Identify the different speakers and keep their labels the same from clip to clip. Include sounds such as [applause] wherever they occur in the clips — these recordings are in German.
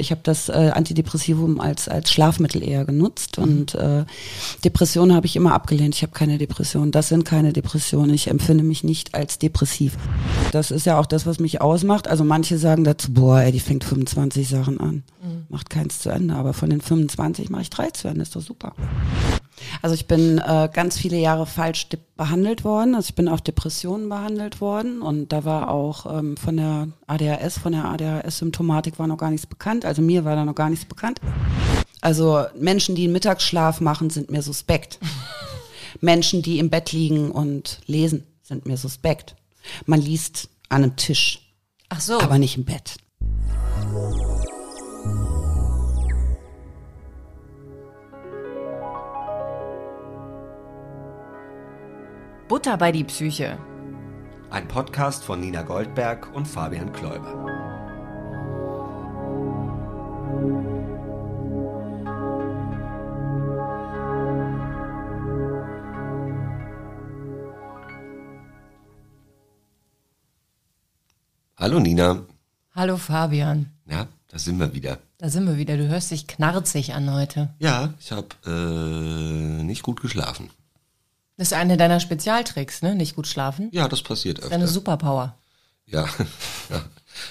Speaker 1: Ich habe das äh, Antidepressivum als, als Schlafmittel eher genutzt und äh, Depressionen habe ich immer abgelehnt. Ich habe keine Depression. Das sind keine Depressionen. Ich empfinde mich nicht als depressiv. Das ist ja auch das, was mich ausmacht. Also manche sagen dazu, boah, ey, die fängt 25 Sachen an. Mhm. Macht keins zu Ende. Aber von den 25 mache ich drei zu Ende. Ist doch super. Also ich bin äh, ganz viele Jahre falsch behandelt worden. Also ich bin auch Depressionen behandelt worden und da war auch ähm, von der ADHS, von der ADHS-Symptomatik war noch gar nichts bekannt. Also mir war da noch gar nichts bekannt. Also Menschen, die einen Mittagsschlaf machen, sind mir suspekt. [laughs] Menschen, die im Bett liegen und lesen, sind mir suspekt. Man liest an einem Tisch. Ach so. Aber nicht im Bett.
Speaker 2: Butter bei die Psyche.
Speaker 3: Ein Podcast von Nina Goldberg und Fabian Kläuber. Hallo Nina.
Speaker 2: Hallo Fabian.
Speaker 3: Ja, da sind wir wieder.
Speaker 2: Da sind wir wieder. Du hörst dich knarzig an heute.
Speaker 3: Ja, ich habe äh, nicht gut geschlafen.
Speaker 2: Das ist eine deiner Spezialtricks, ne? Nicht gut schlafen.
Speaker 3: Ja, das passiert öfter.
Speaker 2: Deine Superpower.
Speaker 3: Ja, [laughs] ja.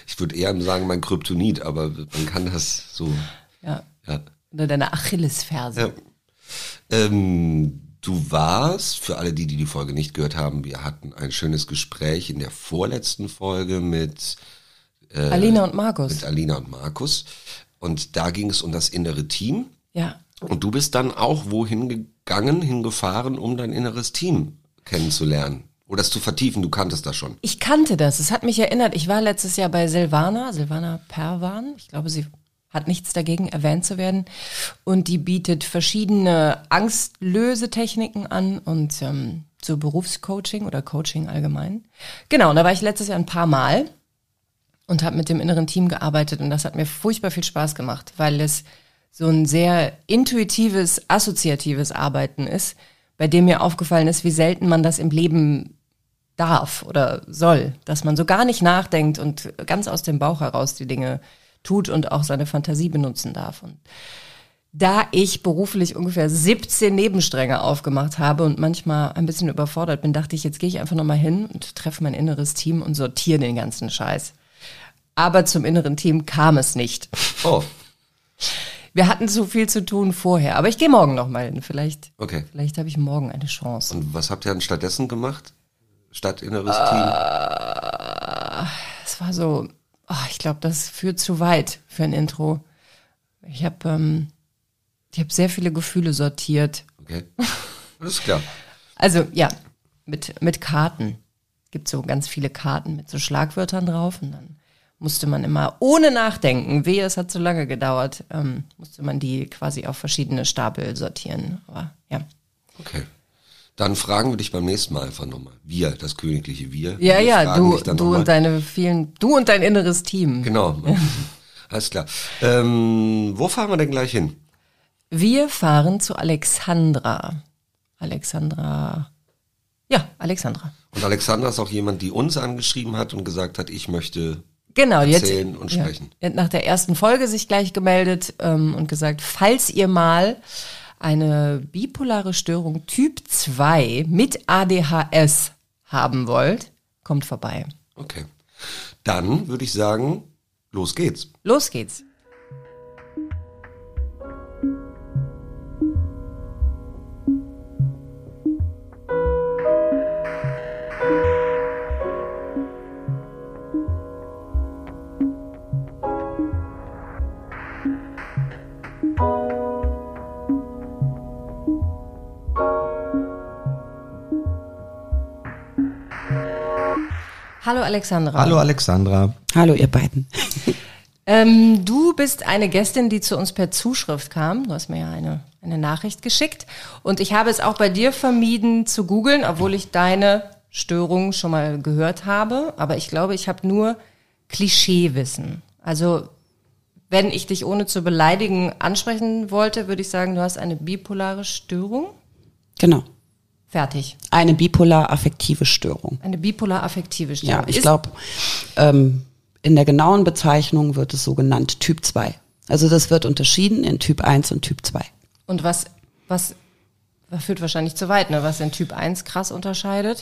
Speaker 3: ich würde eher sagen mein Kryptonit, aber man kann das so.
Speaker 2: Ja. ja. Oder deine Achillesferse. Ja.
Speaker 3: Ähm, du warst, für alle die, die die Folge nicht gehört haben, wir hatten ein schönes Gespräch in der vorletzten Folge mit
Speaker 2: äh, Alina und Markus.
Speaker 3: Mit Alina und Markus. Und da ging es um das innere Team.
Speaker 2: Ja.
Speaker 3: Und du bist dann auch wohin gegangen, hingefahren, um dein inneres Team kennenzulernen. Oder es zu vertiefen, du kanntest das schon.
Speaker 2: Ich kannte das. Es hat mich erinnert. Ich war letztes Jahr bei Silvana, Silvana Perwan. Ich glaube, sie hat nichts dagegen, erwähnt zu werden. Und die bietet verschiedene Angstlösetechniken an und ähm, so Berufscoaching oder Coaching allgemein. Genau, und da war ich letztes Jahr ein paar Mal und habe mit dem inneren Team gearbeitet und das hat mir furchtbar viel Spaß gemacht, weil es so ein sehr intuitives, assoziatives Arbeiten ist, bei dem mir aufgefallen ist, wie selten man das im Leben darf oder soll, dass man so gar nicht nachdenkt und ganz aus dem Bauch heraus die Dinge tut und auch seine Fantasie benutzen darf. Und da ich beruflich ungefähr 17 Nebenstränge aufgemacht habe und manchmal ein bisschen überfordert bin, dachte ich, jetzt gehe ich einfach nochmal hin und treffe mein inneres Team und sortiere den ganzen Scheiß. Aber zum inneren Team kam es nicht.
Speaker 3: Oh.
Speaker 2: Wir hatten so viel zu tun vorher, aber ich gehe morgen noch mal hin. Vielleicht,
Speaker 3: okay.
Speaker 2: vielleicht habe ich morgen eine Chance.
Speaker 3: Und was habt ihr dann stattdessen gemacht? Statt inneres uh, Team?
Speaker 2: Es war so, oh, ich glaube, das führt zu weit für ein Intro. Ich habe ähm, ich habe sehr viele Gefühle sortiert.
Speaker 3: Okay, [laughs] das ist klar.
Speaker 2: Also ja, mit mit Karten gibt so ganz viele Karten mit so Schlagwörtern drauf und dann musste man immer ohne nachdenken, wehe, es hat zu lange gedauert, ähm, musste man die quasi auf verschiedene Stapel sortieren. Aber ja.
Speaker 3: Okay. Dann fragen wir dich beim nächsten Mal einfach nochmal. Wir, das königliche Wir.
Speaker 2: Ja,
Speaker 3: wir
Speaker 2: ja, du, du und deine vielen, du und dein inneres Team.
Speaker 3: Genau. [laughs] Alles klar. Ähm, wo fahren wir denn gleich hin?
Speaker 2: Wir fahren zu Alexandra. Alexandra. Ja, Alexandra.
Speaker 3: Und Alexandra ist auch jemand, die uns angeschrieben hat und gesagt hat, ich möchte
Speaker 2: genau,
Speaker 3: erzählen
Speaker 2: jetzt,
Speaker 3: und sprechen.
Speaker 2: Ja, nach der ersten Folge sich gleich gemeldet ähm, und gesagt, falls ihr mal eine bipolare Störung Typ 2 mit ADHS haben wollt, kommt vorbei.
Speaker 3: Okay. Dann würde ich sagen, los geht's.
Speaker 2: Los geht's. Hallo Alexandra.
Speaker 3: Hallo Alexandra.
Speaker 1: Hallo ihr beiden.
Speaker 2: ähm, du bist eine Gästin, die zu uns per Zuschrift kam. Du hast mir ja eine, eine Nachricht geschickt. Und ich habe es auch bei dir vermieden zu googeln, obwohl ich deine Störung schon mal gehört habe. Aber ich glaube, ich habe nur Klischeewissen. Also wenn ich dich ohne zu beleidigen ansprechen wollte, würde ich sagen, du hast eine bipolare Störung.
Speaker 1: Genau.
Speaker 2: Fertig.
Speaker 1: Eine bipolar-affektive Störung.
Speaker 2: Eine bipolar-affektive Störung.
Speaker 1: Ja, ich glaube, ähm, in der genauen Bezeichnung wird es so genannt, Typ 2. Also das wird unterschieden in Typ 1 und Typ 2.
Speaker 2: Und was, was, führt wahrscheinlich zu weit, ne? was in Typ 1 krass unterscheidet?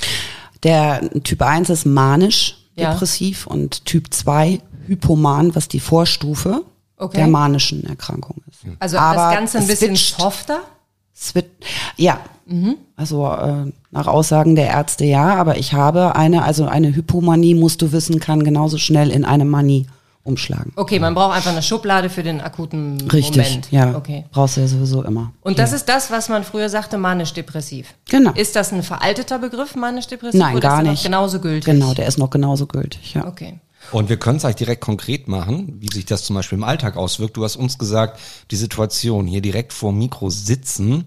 Speaker 1: Der Typ 1 ist manisch
Speaker 2: Ja.
Speaker 1: depressiv und Typ 2 hypoman, was die Vorstufe
Speaker 2: Okay.
Speaker 1: der manischen Erkrankung ist.
Speaker 2: Also
Speaker 1: Aber
Speaker 2: das Ganze ein bisschen
Speaker 1: switcht.
Speaker 2: softer?
Speaker 1: Wird, ja,
Speaker 2: Mhm.
Speaker 1: also äh, nach Aussagen der Ärzte ja, aber ich habe eine, also eine Hypomanie, musst du wissen, kann genauso schnell in eine Manie umschlagen.
Speaker 2: Okay, man braucht einfach eine Schublade für den akuten
Speaker 1: Richtig,
Speaker 2: Moment.
Speaker 1: ja,
Speaker 2: Okay.
Speaker 1: brauchst du ja sowieso immer.
Speaker 2: Und das ist das, was man früher sagte, manisch-depressiv.
Speaker 1: Genau.
Speaker 2: Ist das ein veralteter Begriff, manisch-depressiv?
Speaker 1: Nein,
Speaker 2: oder
Speaker 1: gar
Speaker 2: ist der noch
Speaker 1: nicht.
Speaker 2: genauso gültig?
Speaker 1: Genau, der ist noch genauso gültig, ja.
Speaker 2: Okay.
Speaker 4: Und wir können es eigentlich direkt konkret machen, wie sich das zum Beispiel im Alltag auswirkt. Du hast uns gesagt, die Situation hier direkt vor dem Mikro sitzen,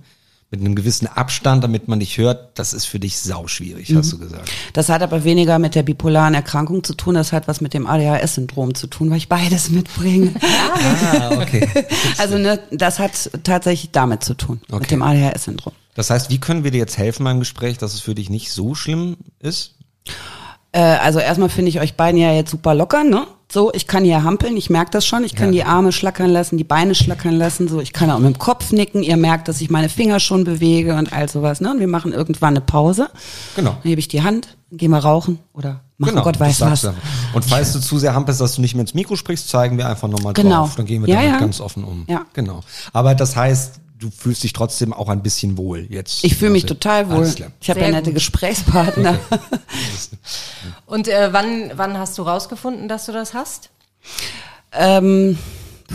Speaker 4: mit einem gewissen Abstand, damit man dich hört, das ist für dich sauschwierig, hast du gesagt.
Speaker 1: Das hat aber weniger mit der bipolaren Erkrankung zu tun, das hat was mit dem ADHS-Syndrom zu tun, weil ich beides mitbringe. [laughs]
Speaker 4: Ah, okay. [laughs]
Speaker 1: Also ne, das hat tatsächlich damit zu tun,
Speaker 4: Okay.
Speaker 1: mit dem ADHS-Syndrom.
Speaker 4: Das heißt, wie können wir dir jetzt helfen beim Gespräch, dass es für dich nicht so schlimm ist?
Speaker 1: Äh, also erstmal finde ich euch beiden ja jetzt super locker, ne? So, ich kann hier hampeln, ich merke das schon. Ich kann
Speaker 4: Ja.
Speaker 1: die Arme schlackern lassen, die Beine schlackern lassen. So, ich kann auch mit dem Kopf nicken. Ihr merkt, dass ich meine Finger schon bewege und all sowas. Ne? Und wir machen irgendwann eine Pause.
Speaker 4: Genau.
Speaker 1: Dann hebe ich die Hand, gehen wir rauchen oder machen
Speaker 4: Genau,
Speaker 1: Gott weiß was.
Speaker 4: du. Und falls du zu sehr hampelst, dass du nicht mehr ins Mikro sprichst, zeigen wir einfach nochmal
Speaker 1: Genau.
Speaker 4: drauf. Dann gehen wir
Speaker 1: Ja,
Speaker 4: damit
Speaker 1: ja.
Speaker 4: ganz offen um.
Speaker 1: Ja.
Speaker 4: Genau. Aber das heißt, du fühlst dich trotzdem auch ein bisschen wohl jetzt.
Speaker 1: Ich fühle mich
Speaker 4: Also,
Speaker 1: total wohl. Ich habe ja nette
Speaker 2: gut.
Speaker 1: Gesprächspartner. [laughs]
Speaker 2: Und äh, wann, wann hast du rausgefunden, dass du das hast?
Speaker 1: ähm,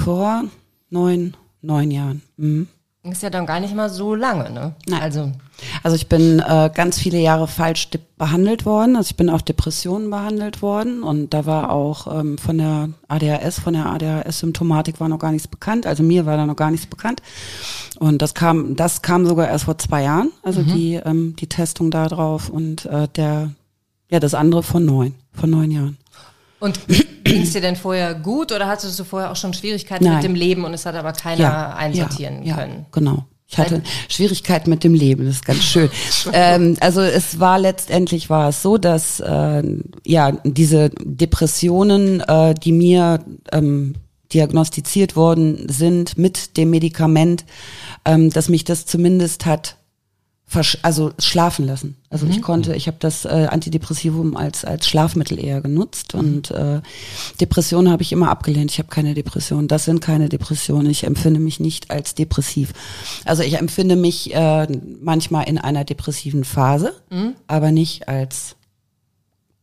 Speaker 1: vor neun, neun Jahren. Mhm.
Speaker 2: Ist ja dann gar nicht mal so lange, ne?
Speaker 1: Nein.
Speaker 2: Also,
Speaker 1: Also ich bin äh, ganz viele Jahre falsch de- behandelt worden. Also ich bin auf Depressionen behandelt worden und da war auch ähm, von der ADHS, von der ADHS-Symptomatik war noch gar nichts bekannt. Also mir war da noch gar nichts bekannt. Und das kam, das kam sogar erst vor zwei Jahren, also die ähm, die Testung da drauf und äh, der ja das andere von neun, von neun Jahren.
Speaker 2: Und [clears throat] ging es dir denn vorher gut oder hattest du vorher auch schon Schwierigkeiten
Speaker 1: Nein.
Speaker 2: mit dem Leben und es hat aber keiner einsortieren
Speaker 1: ja,
Speaker 2: können?
Speaker 1: Ja, genau. Ich hatte Schwierigkeiten mit dem Leben, das ist ganz [laughs] schön. ähm, also es war letztendlich war es so, dass äh, ja diese Depressionen, äh, die mir ähm, diagnostiziert worden sind mit dem Medikament, ähm, dass mich das zumindest hat also schlafen lassen. Also ich konnte, ich habe das äh, Antidepressivum als als Schlafmittel eher genutzt und äh, Depressionen habe ich immer abgelehnt. Ich habe keine Depression. Das sind keine Depressionen. Ich empfinde mich nicht als depressiv. Also ich empfinde mich äh, manchmal in einer depressiven Phase, aber nicht als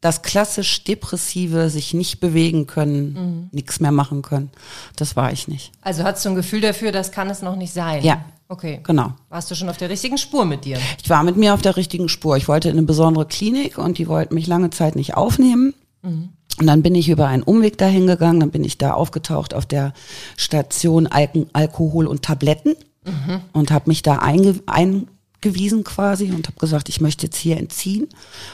Speaker 1: das klassisch depressive, sich nicht bewegen können, nichts mehr machen können. Das war ich nicht.
Speaker 2: Also hattest du ein Gefühl dafür, das kann es noch nicht sein?
Speaker 1: Ja.
Speaker 2: Okay.
Speaker 1: Genau.
Speaker 2: Warst du schon auf der richtigen Spur mit dir?
Speaker 1: Ich war mit mir auf der richtigen Spur. Ich wollte in eine besondere Klinik und die wollten mich lange Zeit nicht aufnehmen. Und dann bin ich über einen Umweg dahin gegangen, dann bin ich da aufgetaucht auf der Station Alken, Alkohol und Tabletten und habe mich da einge, eingewiesen quasi und habe gesagt, ich möchte jetzt hier entziehen.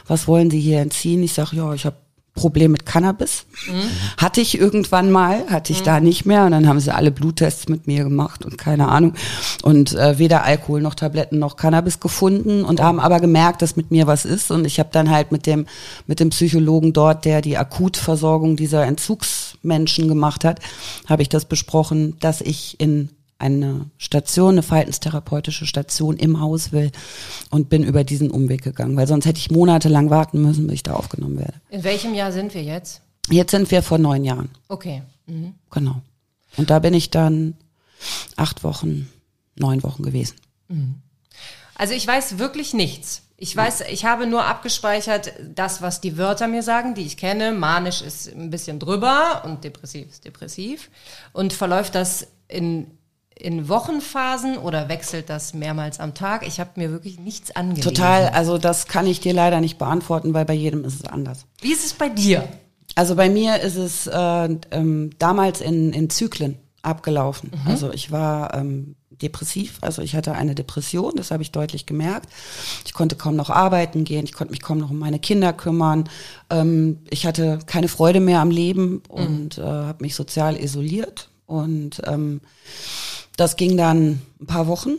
Speaker 1: Was wollen Sie hier entziehen? Ich sage, ja, ich habe Problem mit Cannabis. Hatte ich irgendwann mal, hatte ich da nicht mehr. Und dann haben sie alle Bluttests mit mir gemacht und keine Ahnung. Und äh, weder Alkohol noch Tabletten noch Cannabis gefunden und haben aber gemerkt, dass mit mir was ist. Und ich habe dann halt mit dem, mit dem Psychologen dort, der die Akutversorgung dieser Entzugsmenschen gemacht hat, habe ich das besprochen, dass ich in eine Station, eine verhaltenstherapeutische Station im Haus will und bin über diesen Umweg gegangen, weil sonst hätte ich monatelang warten müssen, bis ich da aufgenommen werde.
Speaker 2: In welchem Jahr sind wir jetzt?
Speaker 1: Jetzt sind wir vor neun Jahren,
Speaker 2: Okay. Mhm.
Speaker 1: genau. Und da bin ich dann acht Wochen, neun Wochen gewesen.
Speaker 2: Also ich weiß wirklich nichts. Ich weiß, ich habe nur abgespeichert, das, was die Wörter mir sagen, die ich kenne. Manisch ist ein bisschen drüber und depressiv ist depressiv. Und verläuft das in, in Wochenphasen oder wechselt das mehrmals am Tag? Ich habe mir wirklich nichts angelesen.
Speaker 1: Total, also das kann ich dir leider nicht beantworten, weil bei jedem ist es anders.
Speaker 2: Wie ist es bei dir?
Speaker 1: Also bei mir ist es äh, ähm, damals in, in Zyklen abgelaufen. Also ich war ähm, depressiv, also ich hatte eine Depression, das habe ich deutlich gemerkt. Ich konnte kaum noch arbeiten gehen, ich konnte mich kaum noch um meine Kinder kümmern. Ähm, ich hatte keine Freude mehr am Leben und äh, habe mich sozial isoliert. Und ähm, Das ging dann ein paar Wochen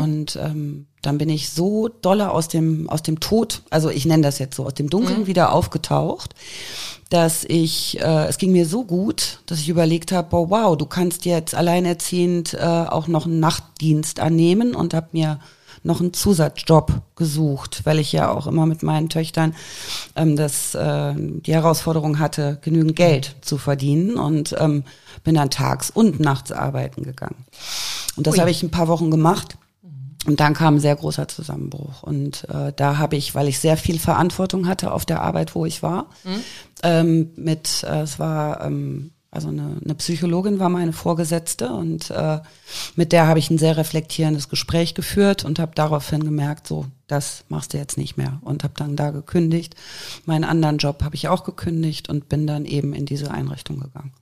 Speaker 1: und ähm, dann bin ich so dolle aus dem aus dem Tod, also ich nenne das jetzt so, aus dem Dunkeln wieder aufgetaucht, dass ich, äh, es ging mir so gut, dass ich überlegt habe, oh, wow, du kannst jetzt alleinerziehend äh, auch noch einen Nachtdienst annehmen und habe mir noch einen Zusatzjob gesucht, weil ich ja auch immer mit meinen Töchtern ähm, das, äh, die Herausforderung hatte, genügend Geld zu verdienen und ähm, bin dann tags und nachts arbeiten gegangen. Und das habe ich ein paar Wochen gemacht. Und dann kam ein sehr großer Zusammenbruch. Und äh, da habe ich, weil ich sehr viel Verantwortung hatte auf der Arbeit, wo ich war, ähm, mit, äh, es war, ähm, also eine, eine Psychologin war meine Vorgesetzte und äh, mit der habe ich ein sehr reflektierendes Gespräch geführt und habe daraufhin gemerkt, so, das machst du jetzt nicht mehr. Und habe dann da gekündigt. Meinen anderen Job habe ich auch gekündigt und bin dann eben in diese Einrichtung gegangen.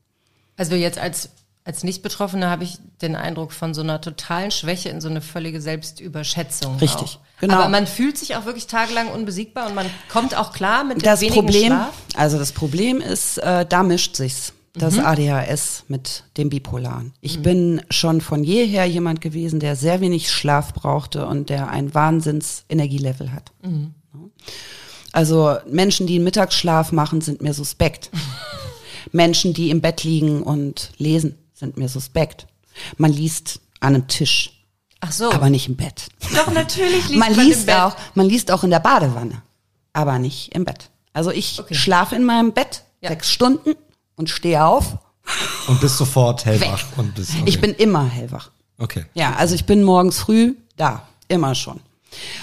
Speaker 2: Also jetzt als, als Nicht-Betroffene habe ich den Eindruck von so einer totalen Schwäche in so eine völlige Selbstüberschätzung.
Speaker 1: Richtig,
Speaker 2: auch.
Speaker 1: genau.
Speaker 2: Aber man fühlt sich auch wirklich tagelang unbesiegbar und man kommt auch klar mit
Speaker 1: Das
Speaker 2: dem wenigen
Speaker 1: Problem,
Speaker 2: Schlaf.
Speaker 1: also das Problem ist, äh, da mischt sich's. Das
Speaker 2: Mhm.
Speaker 1: ADHS mit dem Bipolaren. Ich bin schon von jeher jemand gewesen, der sehr wenig Schlaf brauchte und der ein Wahnsinns-Energielevel hat.
Speaker 2: Mhm.
Speaker 1: Also Menschen, die einen Mittagsschlaf machen, sind mir suspekt. [laughs] Menschen, die im Bett liegen und lesen, sind mir suspekt. Man liest an einem Tisch,
Speaker 2: Ach so.
Speaker 1: aber nicht im Bett.
Speaker 2: Doch, natürlich [laughs] liest
Speaker 1: man
Speaker 2: man
Speaker 1: liest
Speaker 2: im Bett.
Speaker 1: auch, man liest auch in der Badewanne, aber nicht im Bett. Also ich
Speaker 2: Okay.
Speaker 1: schlafe in meinem Bett
Speaker 2: Ja.
Speaker 1: sechs Stunden und stehe auf.
Speaker 4: Und bist sofort hellwach. Und bist, okay.
Speaker 1: Ich bin immer hellwach.
Speaker 4: Okay.
Speaker 1: Ja, also ich bin morgens früh da, immer schon.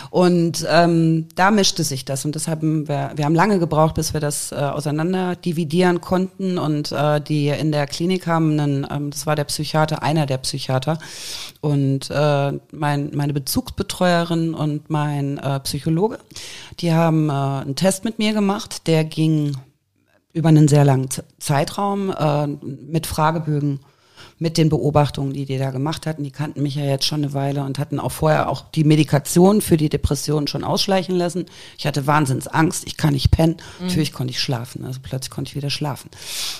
Speaker 1: Und ähm, da mischte sich das und das haben wir, wir haben lange gebraucht, bis wir das äh, auseinander dividieren konnten und äh, die in der Klinik haben einen, ähm, das war der Psychiater, einer der Psychiater und äh, mein, meine Bezugsbetreuerin und mein äh, Psychologe, die haben äh, einen Test mit mir gemacht, der ging über einen sehr langen Zeitraum äh, mit Fragebögen, mit den Beobachtungen, die die da gemacht hatten. Die kannten mich ja jetzt schon eine Weile und hatten auch vorher auch die Medikation für die Depression schon ausschleichen lassen. Ich hatte Wahnsinnsangst, ich kann nicht pennen. Natürlich konnte ich schlafen, also plötzlich konnte ich wieder schlafen.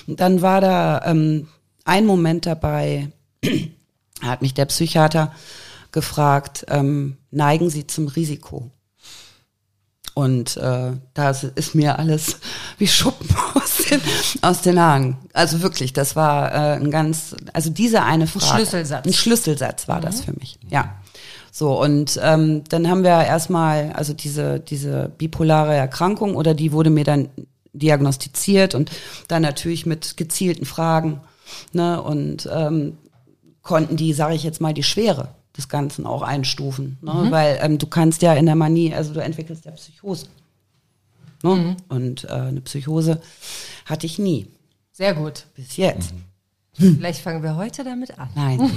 Speaker 1: Und dann war da ähm, ein Moment dabei, [clears throat] hat mich der Psychiater gefragt, ähm, neigen Sie zum Risiko? Und äh, da ist mir alles [laughs] wie Schuppen [laughs] aus den, aus den Haaren. Also wirklich, das war äh, ein ganz, also diese eine Frage.
Speaker 2: Schlüsselsatz.
Speaker 1: Ein Schlüsselsatz war das für mich, ja. So, und ähm, dann haben wir erstmal, also diese, diese bipolare Erkrankung, oder die wurde mir dann diagnostiziert und dann natürlich mit gezielten Fragen, ne, und ähm, konnten die, sage ich jetzt mal, die Schwere des Ganzen auch einstufen. Ne? Weil ähm, du kannst ja in der Manie, also du entwickelst ja Psychose. Ne? Und äh, eine Psychose hatte ich nie.
Speaker 2: Sehr gut.
Speaker 1: Bis jetzt.
Speaker 2: Vielleicht fangen wir heute damit an.
Speaker 1: Nein, [laughs]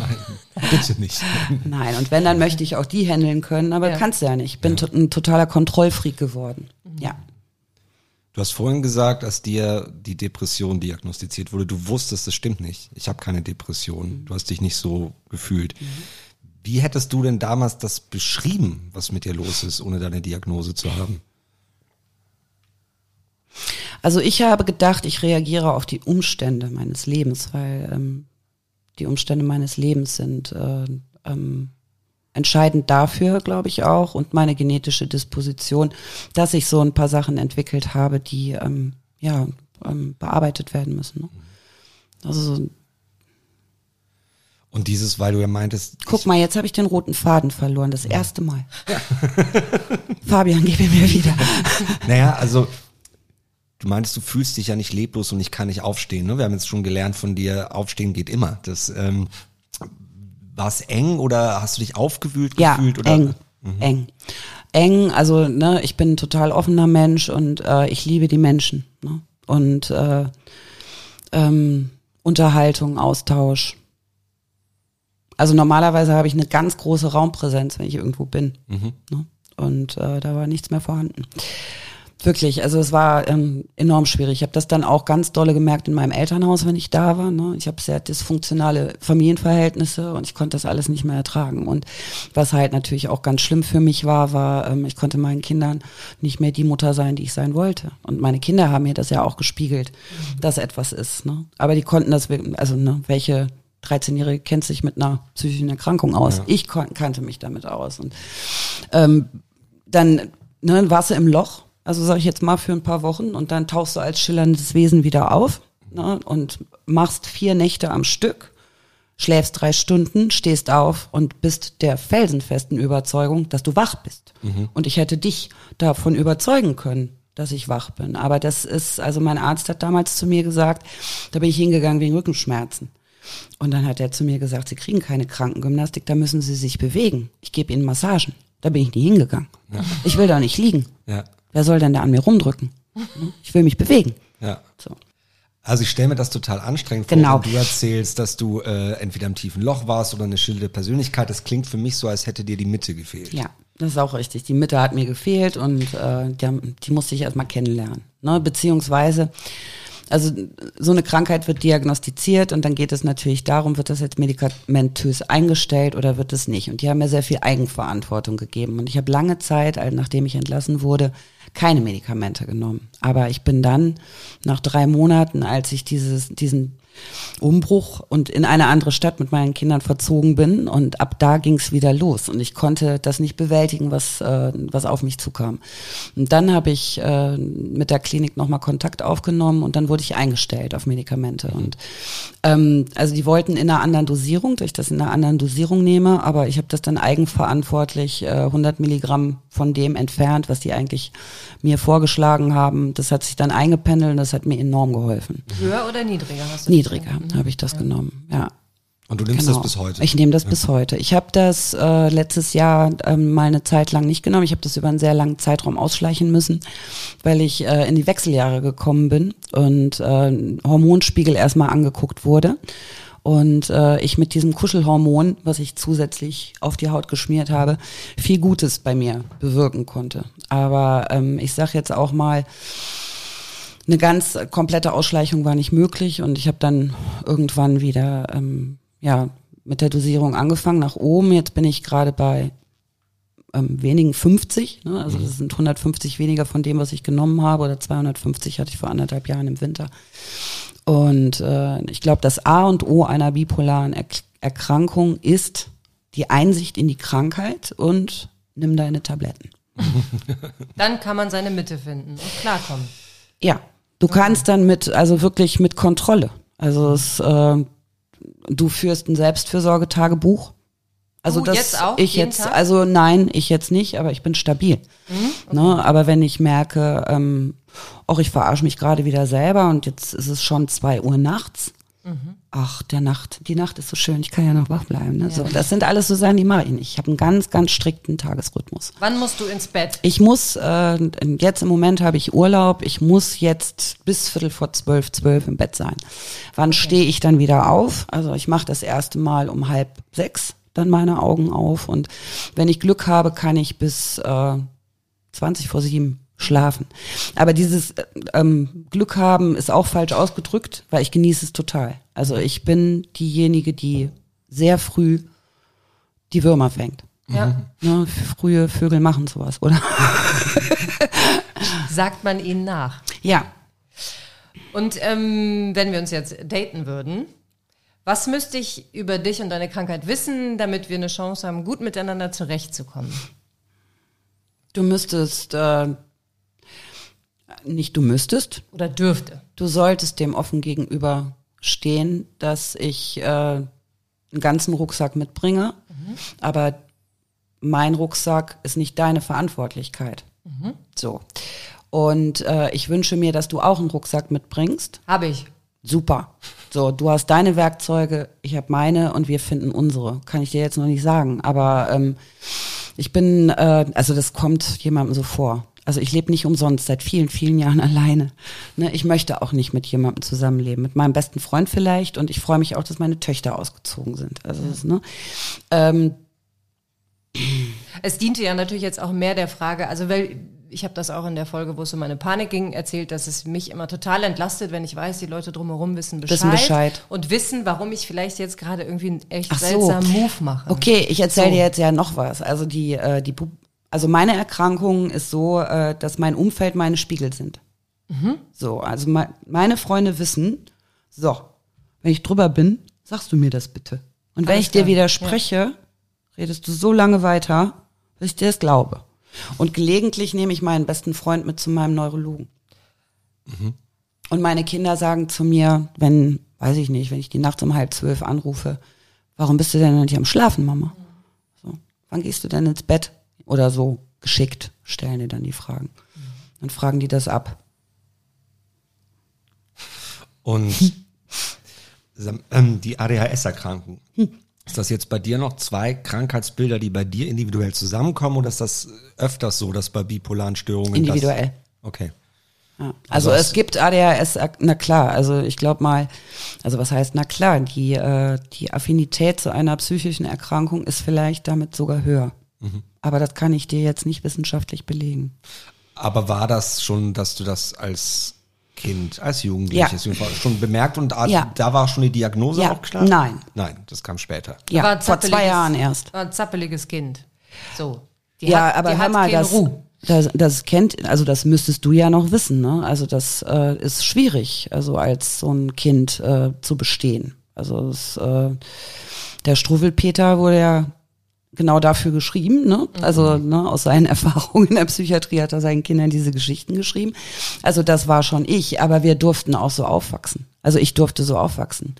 Speaker 4: Bitte nicht. [laughs]
Speaker 1: nein. Und wenn, dann möchte ich auch die handeln können, aber
Speaker 2: Ja.
Speaker 1: kannst du ja nicht. Ich bin to ein totaler Kontrollfreak geworden. Ja.
Speaker 4: Du hast vorhin gesagt, dass dir die Depression diagnostiziert wurde. Du wusstest, das stimmt nicht. Ich habe keine Depression. Du hast dich nicht so gefühlt. Wie hättest du denn damals das beschrieben, was mit dir los ist, ohne deine Diagnose zu haben?
Speaker 1: Also ich habe gedacht, ich reagiere auf die Umstände meines Lebens, weil ähm, die Umstände meines Lebens sind äh, ähm, entscheidend dafür, glaube ich auch, und meine genetische Disposition, dass ich so ein paar Sachen entwickelt habe, die ähm, ja ähm, bearbeitet werden müssen. Ne? Also so,
Speaker 4: Und dieses, weil du ja meintest,
Speaker 1: guck mal, jetzt habe ich den roten Faden verloren, das erste Mal. [laughs] Fabian, gib ihn mir wieder. [laughs]
Speaker 4: Naja, also du meinst, du fühlst dich ja nicht leblos und ich kann nicht aufstehen. Ne? Wir haben jetzt schon gelernt von dir, aufstehen geht immer. Das ähm, war es eng oder hast du dich aufgewühlt
Speaker 1: Ja,
Speaker 4: gefühlt? Oder?
Speaker 1: eng, eng. Eng, also ne, ich bin ein total offener Mensch und äh, ich liebe die Menschen. Ne? Und äh, ähm, Unterhaltung, Austausch. Also normalerweise habe ich eine ganz große Raumpräsenz, wenn ich irgendwo bin. Ne? Und äh, da war nichts mehr vorhanden. Wirklich, also es war ähm, enorm schwierig. Ich habe das dann auch ganz dolle gemerkt in meinem Elternhaus, wenn ich da war. Ne? Ich habe sehr dysfunktionale Familienverhältnisse und ich konnte das alles nicht mehr ertragen. Und was halt natürlich auch ganz schlimm für mich war, war, ähm, ich konnte meinen Kindern nicht mehr die Mutter sein, die ich sein wollte. Und meine Kinder haben mir das ja auch gespiegelt, dass etwas ist. Ne? Aber die konnten das, also ne, welche 13-Jährige kennt sich mit einer psychischen Erkrankung aus. Ich kon- kannte mich damit aus. Und ähm, dann ne, warst du im Loch, also sag ich jetzt mal für ein paar Wochen, und dann tauchst du als schillerndes Wesen wieder auf ne, und machst vier Nächte am Stück, schläfst drei Stunden, stehst auf und bist der felsenfesten Überzeugung, dass du wach bist. Und ich hätte dich davon überzeugen können, dass ich wach bin. Aber das ist, also mein Arzt hat damals zu mir gesagt, da bin ich hingegangen wegen Rückenschmerzen. Und dann hat er zu mir gesagt, Sie kriegen keine Krankengymnastik, da müssen Sie sich bewegen. Ich gebe Ihnen Massagen. Da bin ich nie hingegangen. Ich will da nicht liegen.
Speaker 4: Ja.
Speaker 1: Wer soll denn da an mir rumdrücken? Ich will mich bewegen.
Speaker 4: Ja.
Speaker 1: So.
Speaker 4: Also ich stelle mir das total anstrengend vor,
Speaker 1: Genau.
Speaker 4: wenn du erzählst, dass du äh, entweder im tiefen Loch warst oder eine schillende Persönlichkeit. Das klingt für mich so, als hätte dir die Mitte gefehlt.
Speaker 1: Ja, das ist auch richtig. Die Mitte hat mir gefehlt und äh, die, die musste ich erstmal kennenlernen. Ne? Beziehungsweise, also so eine Krankheit wird diagnostiziert und dann geht es natürlich darum, wird das jetzt medikamentös eingestellt oder wird es nicht. Und die haben mir sehr viel Eigenverantwortung gegeben. Und ich habe lange Zeit, nachdem ich entlassen wurde, keine Medikamente genommen. Aber ich bin dann nach drei Monaten, als ich dieses, diesen Umbruch und in eine andere Stadt mit meinen Kindern verzogen bin und ab da ging es wieder los und ich konnte das nicht bewältigen, was äh, was auf mich zukam. Und dann habe ich äh, mit der Klinik nochmal Kontakt aufgenommen und dann wurde ich eingestellt auf Medikamente und ähm, also die wollten in einer anderen Dosierung, dass ich das in einer anderen Dosierung nehme, aber ich habe das dann eigenverantwortlich äh, 100 Milligramm von dem entfernt, was die eigentlich mir vorgeschlagen haben. Das hat sich dann eingependelt und das hat mir enorm geholfen.
Speaker 2: Höher oder niedriger hast du?
Speaker 1: Niedriger habe ich das genommen, ja.
Speaker 4: Und du nimmst
Speaker 1: Genau.
Speaker 4: das bis heute.
Speaker 1: Ich nehme das bis heute. Ich habe das äh, letztes Jahr ähm, mal eine Zeit lang nicht genommen. Ich habe das über einen sehr langen Zeitraum ausschleichen müssen, weil ich äh, in die Wechseljahre gekommen bin und äh, ein Hormonspiegel erstmal angeguckt wurde. Und äh, ich mit diesem Kuschelhormon, was ich zusätzlich auf die Haut geschmiert habe, viel Gutes bei mir bewirken konnte. Aber ähm, ich sage jetzt auch mal, eine ganz komplette Ausschleichung war nicht möglich und ich habe dann irgendwann wieder ähm, ja mit der Dosierung angefangen nach oben. Jetzt bin ich gerade bei ähm, wenigen 50, ne? also das sind 150 weniger von dem, was ich genommen habe oder 250 hatte ich vor anderthalb Jahren im Winter. Und äh, ich glaube, das A und O einer bipolaren er Erkrankung ist die Einsicht in die Krankheit und nimm deine Tabletten. [laughs]
Speaker 2: Dann kann man seine Mitte finden und klarkommen.
Speaker 1: Ja, du kannst dann mit, also wirklich mit Kontrolle. Also es, äh, du führst ein Selbstfürsorgetagebuch. Also
Speaker 2: Du
Speaker 1: das
Speaker 2: jetzt auch?
Speaker 1: ich jetzt,
Speaker 2: Tag?
Speaker 1: also nein, ich jetzt nicht, aber ich bin stabil. ne? Aber wenn ich merke, ähm, auch ich verarsche mich gerade wieder selber und jetzt ist es schon zwei Uhr nachts.
Speaker 2: Mhm.
Speaker 1: Ach, der Nacht, die Nacht ist so schön, ich kann ja noch wach bleiben. Ne? So, das sind alles so Sachen, die mache ich nicht. Ich habe einen ganz, ganz strikten Tagesrhythmus.
Speaker 2: Wann musst du ins Bett?
Speaker 1: Ich muss, äh, jetzt im Moment habe ich Urlaub, ich muss jetzt bis Viertel vor zwölf, zwölf im Bett sein. Wann stehe ich dann wieder auf? Also ich mache das erste Mal um halb sechs dann meine Augen auf und wenn ich Glück habe, kann ich bis äh, 20 vor sieben schlafen. Aber dieses äh, ähm, Glück haben ist auch falsch ausgedrückt, weil ich genieße es total. Also ich bin diejenige, die sehr früh die Würmer fängt.
Speaker 2: Ja.
Speaker 1: Ne, frühe Vögel machen sowas, oder? [laughs]
Speaker 2: Sagt man ihnen nach.
Speaker 1: Ja.
Speaker 2: Und ähm, wenn wir uns jetzt daten würden, was müsste ich über dich und deine Krankheit wissen, damit wir eine Chance haben, gut miteinander zurechtzukommen?
Speaker 1: Du müsstest, äh, nicht du müsstest,
Speaker 2: Oder dürfte?
Speaker 1: du solltest dem offen gegenüber stehen, dass ich äh, einen ganzen Rucksack mitbringe, aber mein Rucksack ist nicht deine Verantwortlichkeit. So. Und äh, ich wünsche mir, dass du auch einen Rucksack mitbringst.
Speaker 2: Habe ich.
Speaker 1: Super. So, du hast deine Werkzeuge, ich habe meine und wir finden unsere. Kann ich dir jetzt noch nicht sagen. Aber ähm, ich bin, äh, also das kommt jemandem so vor. Also ich lebe nicht umsonst seit vielen, vielen Jahren [laughs] alleine. Ne, ich möchte auch nicht mit jemandem zusammenleben. Mit meinem besten Freund vielleicht und ich freue mich auch, dass meine Töchter ausgezogen sind. Also das, ne, ähm,
Speaker 2: Es diente ja natürlich jetzt auch mehr der Frage, also weil ich habe das auch in der Folge, wo es um meine Panik ging, erzählt, dass es mich immer total entlastet, wenn ich weiß, die Leute drumherum wissen Bescheid,
Speaker 1: Wissen Bescheid.
Speaker 2: und wissen, warum ich vielleicht jetzt gerade irgendwie einen echt
Speaker 1: Ach so.
Speaker 2: seltsamen Move mache.
Speaker 1: Okay, ich erzähle
Speaker 2: So.
Speaker 1: dir jetzt ja noch was. Also die, äh, die, Bu- also meine Erkrankung ist so, äh, dass mein Umfeld meine Spiegel sind. So, also me meine Freunde wissen, so, wenn ich drüber bin, sagst du mir das bitte. Und wenn
Speaker 2: Alles
Speaker 1: ich dir widerspreche, redest du so lange weiter, bis ich dir das glaube. Und gelegentlich nehme ich meinen besten Freund mit zu meinem Neurologen. Und meine Kinder sagen zu mir, wenn, weiß ich nicht, wenn ich die nachts um halb zwölf anrufe, warum bist du denn noch nicht am Schlafen, Mama? So, wann gehst du denn ins Bett? Oder so geschickt stellen die dann die Fragen. Dann fragen die das ab.
Speaker 4: Und [laughs] ähm, die ADHS-Erkrankung. Ist das jetzt bei dir noch zwei Krankheitsbilder, die bei dir individuell zusammenkommen oder ist das öfters so, dass bei bipolaren Störungen
Speaker 1: Individuell.
Speaker 4: Das, okay.
Speaker 1: Ja. Also,
Speaker 4: hast-
Speaker 1: es gibt ADHS, na klar, also ich glaube mal, also was heißt, na klar, die, äh, die Affinität zu einer psychischen Erkrankung ist vielleicht damit sogar höher. Aber das kann ich dir jetzt nicht wissenschaftlich belegen.
Speaker 4: Aber war das schon, dass du das als Kind, als Jugendliches schon bemerkt und da,
Speaker 1: Ja.
Speaker 4: da war schon die Diagnose
Speaker 1: Ja.
Speaker 4: auch klar?
Speaker 1: Nein.
Speaker 4: Nein, das kam später.
Speaker 1: Ja, vor zwei Jahren erst.
Speaker 2: War ein zappeliges Kind. So. Die
Speaker 1: ja,
Speaker 2: hat,
Speaker 1: aber
Speaker 2: die
Speaker 1: hör
Speaker 2: hat
Speaker 1: mal, das, das, das kennt, also das müsstest du ja noch wissen, ne? Also das äh, ist schwierig, also als so ein Kind äh, zu bestehen. Also es, äh, der Struwelpeter wurde ja genau dafür geschrieben, ne? Also ne, aus seinen [laughs] Erfahrungen in der Psychiatrie hat er seinen Kindern diese Geschichten geschrieben. Also das war schon ich, aber wir durften auch so aufwachsen. Also ich durfte so aufwachsen.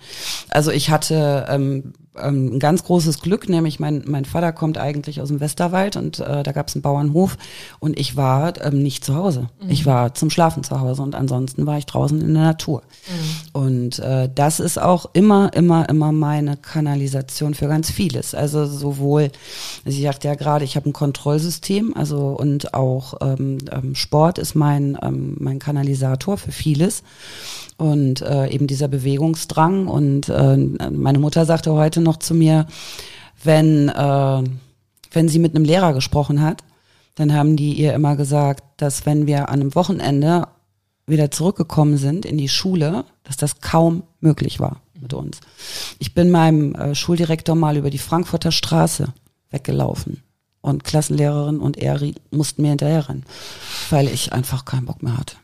Speaker 1: Also ich hatte ähm, ähm, ein ganz großes Glück, nämlich mein, mein Vater kommt eigentlich aus dem Westerwald und äh, da gab es einen Bauernhof und ich war ähm, nicht zu Hause. Ich war zum Schlafen zu Hause und ansonsten war ich draußen in der Natur. Und äh, das ist auch immer, immer, immer meine Kanalisation für ganz vieles. Also sowohl, also ich sagte ja gerade, ich habe ein Kontrollsystem, also und auch ähm, ähm, Sport ist mein, ähm, mein Kanalisator für vieles und äh, eben dieser Bewegungsdrang. Und äh, meine Mutter sagte heute noch zu mir, wenn, äh, wenn sie mit einem Lehrer gesprochen hat, dann haben die ihr immer gesagt, dass wenn wir an einem Wochenende wieder zurückgekommen sind in die Schule, dass das kaum möglich war mit uns. Ich bin meinem äh, Schuldirektor mal über die Frankfurter Straße weggelaufen und Klassenlehrerin und er mussten mir hinterherrennen, weil ich einfach keinen Bock mehr hatte.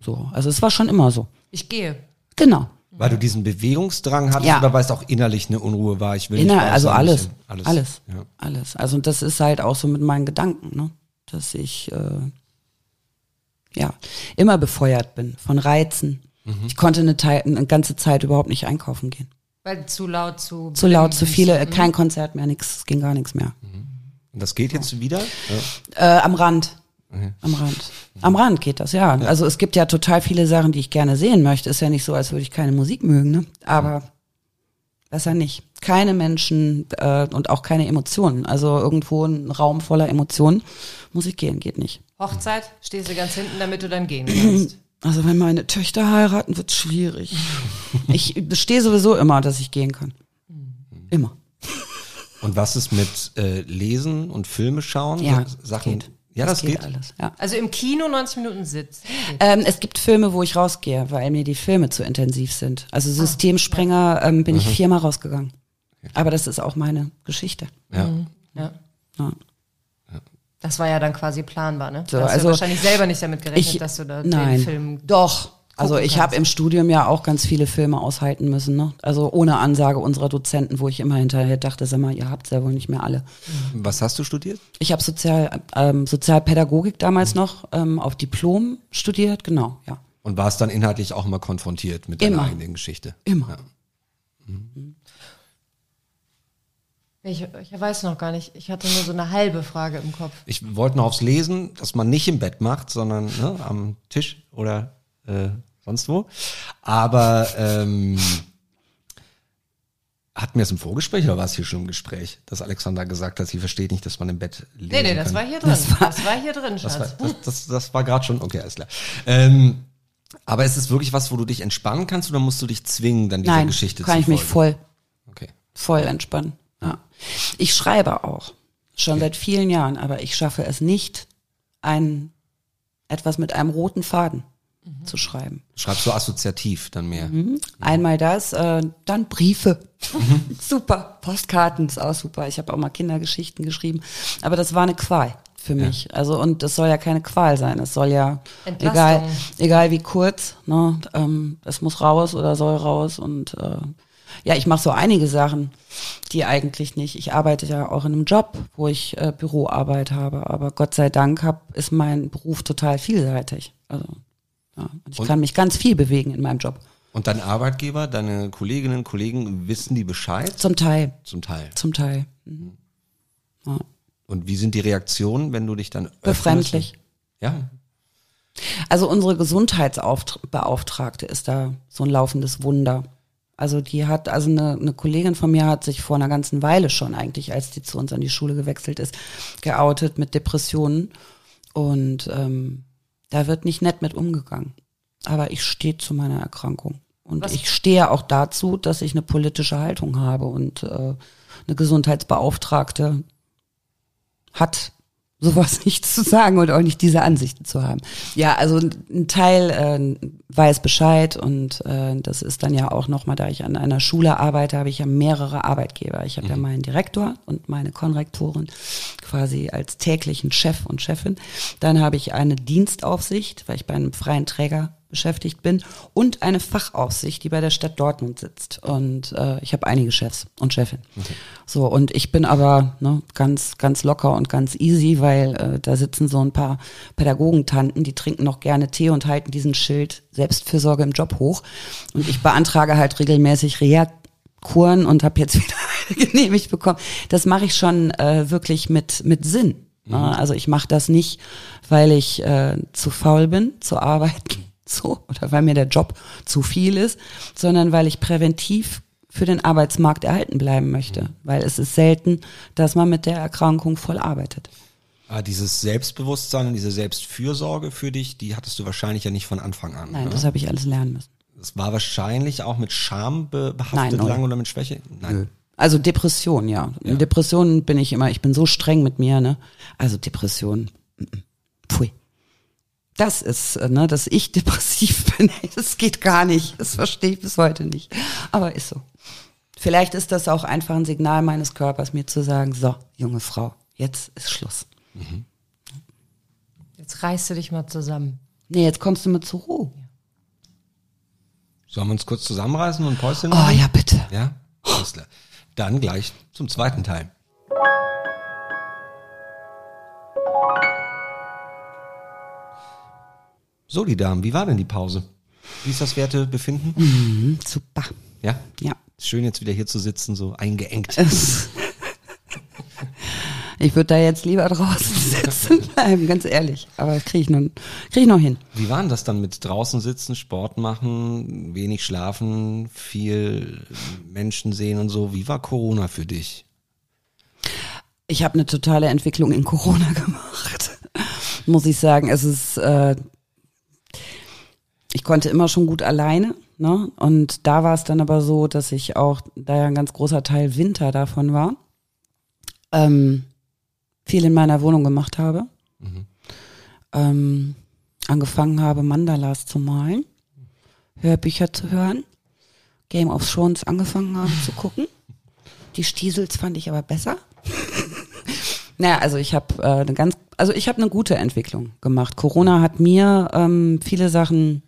Speaker 1: So, also es war schon immer so.
Speaker 2: Ich gehe.
Speaker 1: Genau.
Speaker 4: Weil du diesen Bewegungsdrang hattest
Speaker 1: Ja.
Speaker 4: oder weil es auch innerlich eine Unruhe war? Ich will nicht
Speaker 1: Inner,
Speaker 4: raus,
Speaker 1: also alles,
Speaker 4: bisschen.
Speaker 1: alles,
Speaker 4: alles.
Speaker 1: alles,
Speaker 4: Ja.
Speaker 1: Also das ist halt auch so mit meinen Gedanken, ne? dass ich äh, ja immer befeuert bin von Reizen.
Speaker 4: Mhm.
Speaker 1: Ich konnte eine, Teil, eine ganze Zeit überhaupt nicht einkaufen gehen.
Speaker 2: Weil zu laut, zu
Speaker 1: Zu laut, zu viele, äh, kein Konzert mehr, nix, es ging gar nichts mehr.
Speaker 4: Und das geht jetzt wieder? Ja.
Speaker 1: Äh, am Rand. Am Rand. Am Rand geht das, ja. Also es gibt ja total viele Sachen, die ich gerne sehen möchte. Ist ja nicht so, als würde ich keine Musik mögen, ne? Aber besser nicht. Keine Menschen äh, und auch keine Emotionen. Also irgendwo ein Raum voller Emotionen muss ich gehen, geht nicht.
Speaker 2: Hochzeit, stehst du ganz hinten, damit du dann gehen kannst. [clears throat]
Speaker 1: Also wenn meine Töchter heiraten, wird schwierig. [laughs] ich bestehe sowieso immer, dass ich gehen kann. Immer.
Speaker 4: Und was ist mit äh, Lesen und Filme schauen?
Speaker 1: Ja,
Speaker 4: Sachen.
Speaker 1: geht.
Speaker 4: Ja, das, geht.
Speaker 1: alles. Ja.
Speaker 2: Also im Kino 90 Minuten sitzen.
Speaker 1: Ähm, es gibt Filme, wo ich rausgehe, weil mir die Filme zu intensiv sind. Also Systemsprenger ähm, bin ich viermal rausgegangen. Aber das ist auch meine Geschichte.
Speaker 4: Ja.
Speaker 2: Ja.
Speaker 1: Ja.
Speaker 2: Das war ja dann quasi planbar, ne?
Speaker 1: So,
Speaker 2: du hast
Speaker 1: also
Speaker 2: ja wahrscheinlich selber nicht damit gerechnet,
Speaker 1: Ich,
Speaker 2: dass du da
Speaker 1: nein,
Speaker 2: den Film
Speaker 1: doch. Also ich habe im Studium ja auch ganz viele Filme aushalten müssen. Ne? Also ohne Ansage unserer Dozenten, wo ich immer hinterher dachte, sag mal, ihr habt's ja wohl nicht mehr alle.
Speaker 4: Was hast du studiert?
Speaker 1: Ich habe Sozial, ähm, Sozialpädagogik damals noch ähm, auf Diplom studiert, genau, ja.
Speaker 4: Und warst dann inhaltlich auch immer konfrontiert mit deiner
Speaker 1: Immer.
Speaker 4: eigenen Geschichte?
Speaker 1: Immer.
Speaker 4: Ja.
Speaker 2: Ich, ich weiß noch gar nicht. Ich hatte nur so eine halbe Frage im Kopf.
Speaker 4: Ich wollte noch aufs Lesen, dass man nicht im Bett macht, sondern ne, am Tisch oder äh, sonst wo. Aber ähm, hatten wir es im Vorgespräch oder war es hier schon im Gespräch, dass Alexander gesagt hat, sie versteht nicht, dass man im Bett lesen
Speaker 2: Nee, nee, das
Speaker 4: kann?
Speaker 2: war hier drin. Das war, hier drin,
Speaker 4: Das war,
Speaker 2: Schatz.
Speaker 4: das, das, das war gerade schon, okay, alles klar. Ähm, aber ist es wirklich was, wo du dich entspannen kannst oder musst du dich zwingen, dann dieser
Speaker 1: Nein,
Speaker 4: Geschichte
Speaker 1: kann
Speaker 4: zu
Speaker 1: ich mich voll,
Speaker 4: Okay.
Speaker 1: voll entspannen. Ja. Ich schreibe auch, schon seit vielen Jahren, aber ich schaffe es nicht, ein, etwas mit einem roten Faden zu schreiben.
Speaker 4: Schreibst du assoziativ dann mehr?
Speaker 1: Einmal das, äh, dann Briefe. [laughs] super. Postkarten ist auch super. Ich habe auch mal Kindergeschichten geschrieben. Aber das war eine Qual für mich. Also und das soll ja keine Qual sein. Es soll ja
Speaker 2: Entlastung.
Speaker 1: egal, egal wie kurz, ne, ähm, es muss raus oder soll raus und äh, Ja, ich mache so einige Sachen, die eigentlich nicht. Ich arbeite ja auch in einem Job, wo ich äh, Büroarbeit habe, aber Gott sei Dank hab, ist mein Beruf total vielseitig. Also ja, und ich
Speaker 4: Und-
Speaker 1: kann mich ganz viel bewegen in meinem Job.
Speaker 4: Und dein Arbeitgeber, deine Kolleginnen und Kollegen, wissen die Bescheid?
Speaker 1: Zum Teil,
Speaker 4: Zum Teil.
Speaker 1: zum Teil. Mhm. Ja.
Speaker 4: Und wie sind die Reaktionen, wenn du dich dann öffnest?
Speaker 1: Befremdlich.
Speaker 4: Ja.
Speaker 1: Also unsere Gesundheitsbeauftragte ist da so ein laufendes Wunder. Also die hat, also eine, eine Kollegin von mir hat sich vor einer ganzen Weile schon eigentlich, als die zu uns an die Schule gewechselt ist, geoutet mit Depressionen. Und ähm, da wird nicht nett mit umgegangen. Aber ich stehe zu meiner Erkrankung. Und ich stehe auch dazu, dass ich eine politische Haltung habe und äh, eine Gesundheitsbeauftragte hat sowas [laughs] nicht zu sagen und auch nicht diese Ansichten zu haben. Ja, also ein Teil äh, weiß Bescheid und äh, das ist dann ja auch nochmal, da ich an einer Schule arbeite, habe ich ja mehrere Arbeitgeber. Ich habe ja meinen Direktor und meine Konrektorin quasi als täglichen Chef und Chefin. Dann habe ich eine Dienstaufsicht, weil ich bei einem freien Träger beschäftigt bin und eine Fachaufsicht, die bei der Stadt Dortmund sitzt. Und äh, ich habe einige Chefs und Chefin. So, und ich bin aber ne, ganz, ganz locker und ganz easy, weil äh, da sitzen so ein paar Pädagogentanten, die trinken noch gerne Tee und halten diesen Schild Selbstfürsorge im Job hoch. Und ich beantrage halt regelmäßig Reha-Kuren und habe jetzt [laughs] wieder genehmigt bekommen. Das mache ich schon äh, wirklich mit, mit Sinn. Ne? Also ich mache das nicht, weil ich äh, zu faul bin, zu arbeiten, [laughs] so, oder weil mir der Job zu viel ist, sondern weil ich präventiv für den Arbeitsmarkt erhalten bleiben möchte. Weil es ist selten, dass man mit der Erkrankung voll arbeitet.
Speaker 4: Aber dieses Selbstbewusstsein und diese Selbstfürsorge für dich, die hattest du wahrscheinlich ja nicht von Anfang an.
Speaker 1: Nein,
Speaker 4: ne?
Speaker 1: das habe ich alles lernen müssen.
Speaker 4: Das war wahrscheinlich auch mit Scham be behaftet
Speaker 1: Nein,
Speaker 4: lang oder mit Schwäche? Nein.
Speaker 1: Also Depression, ja. In Depressionen bin ich immer, ich bin so streng mit mir, ne? Also Depression. Das ist, äh, ne, dass ich [laughs] depressiv bin, das geht gar nicht. Das verstehe ich bis heute nicht. Aber ist so. Vielleicht ist das auch einfach ein Signal meines Körpers, mir zu sagen, so, junge Frau, jetzt ist Schluss.
Speaker 2: Jetzt reißt du dich mal zusammen.
Speaker 1: Nee, jetzt kommst du mal zur Ruhe.
Speaker 4: Sollen wir uns kurz zusammenreißen und ein Päuschen
Speaker 1: Oh
Speaker 4: machen?
Speaker 1: ja, bitte.
Speaker 4: Ja? Dann gleich zum zweiten Teil. So, die Damen, wie war denn die Pause? Wie ist das Wertebefinden?
Speaker 1: Hm, super.
Speaker 4: Ja?
Speaker 1: Ja.
Speaker 4: Schön jetzt wieder hier zu sitzen, so eingeengt. [laughs]
Speaker 1: Ich würde da jetzt lieber draußen [laughs] sitzen bleiben, ganz ehrlich. Aber kriege ich, nun- krieg ich noch hin.
Speaker 4: Wie war denn das dann mit draußen sitzen, Sport machen, wenig schlafen, viel Menschen sehen und so? Wie war Corona für dich?
Speaker 1: Ich habe eine totale Entwicklung in Corona [laughs] gemacht, muss ich sagen. Es ist, äh, ich konnte immer schon gut alleine, ne? Und da war es dann aber so, dass ich auch, da ja ein ganz großer Teil Winter davon war, ähm, viel in meiner Wohnung gemacht habe. Ähm, angefangen habe, Mandalas zu malen, Hörbücher zu hören, Game of Thrones angefangen habe zu gucken. Die Stiesels fand ich aber besser. Naja, also ich habe äh, eine ganz, also ich habe eine gute Entwicklung gemacht. Corona hat mir ähm, viele Sachen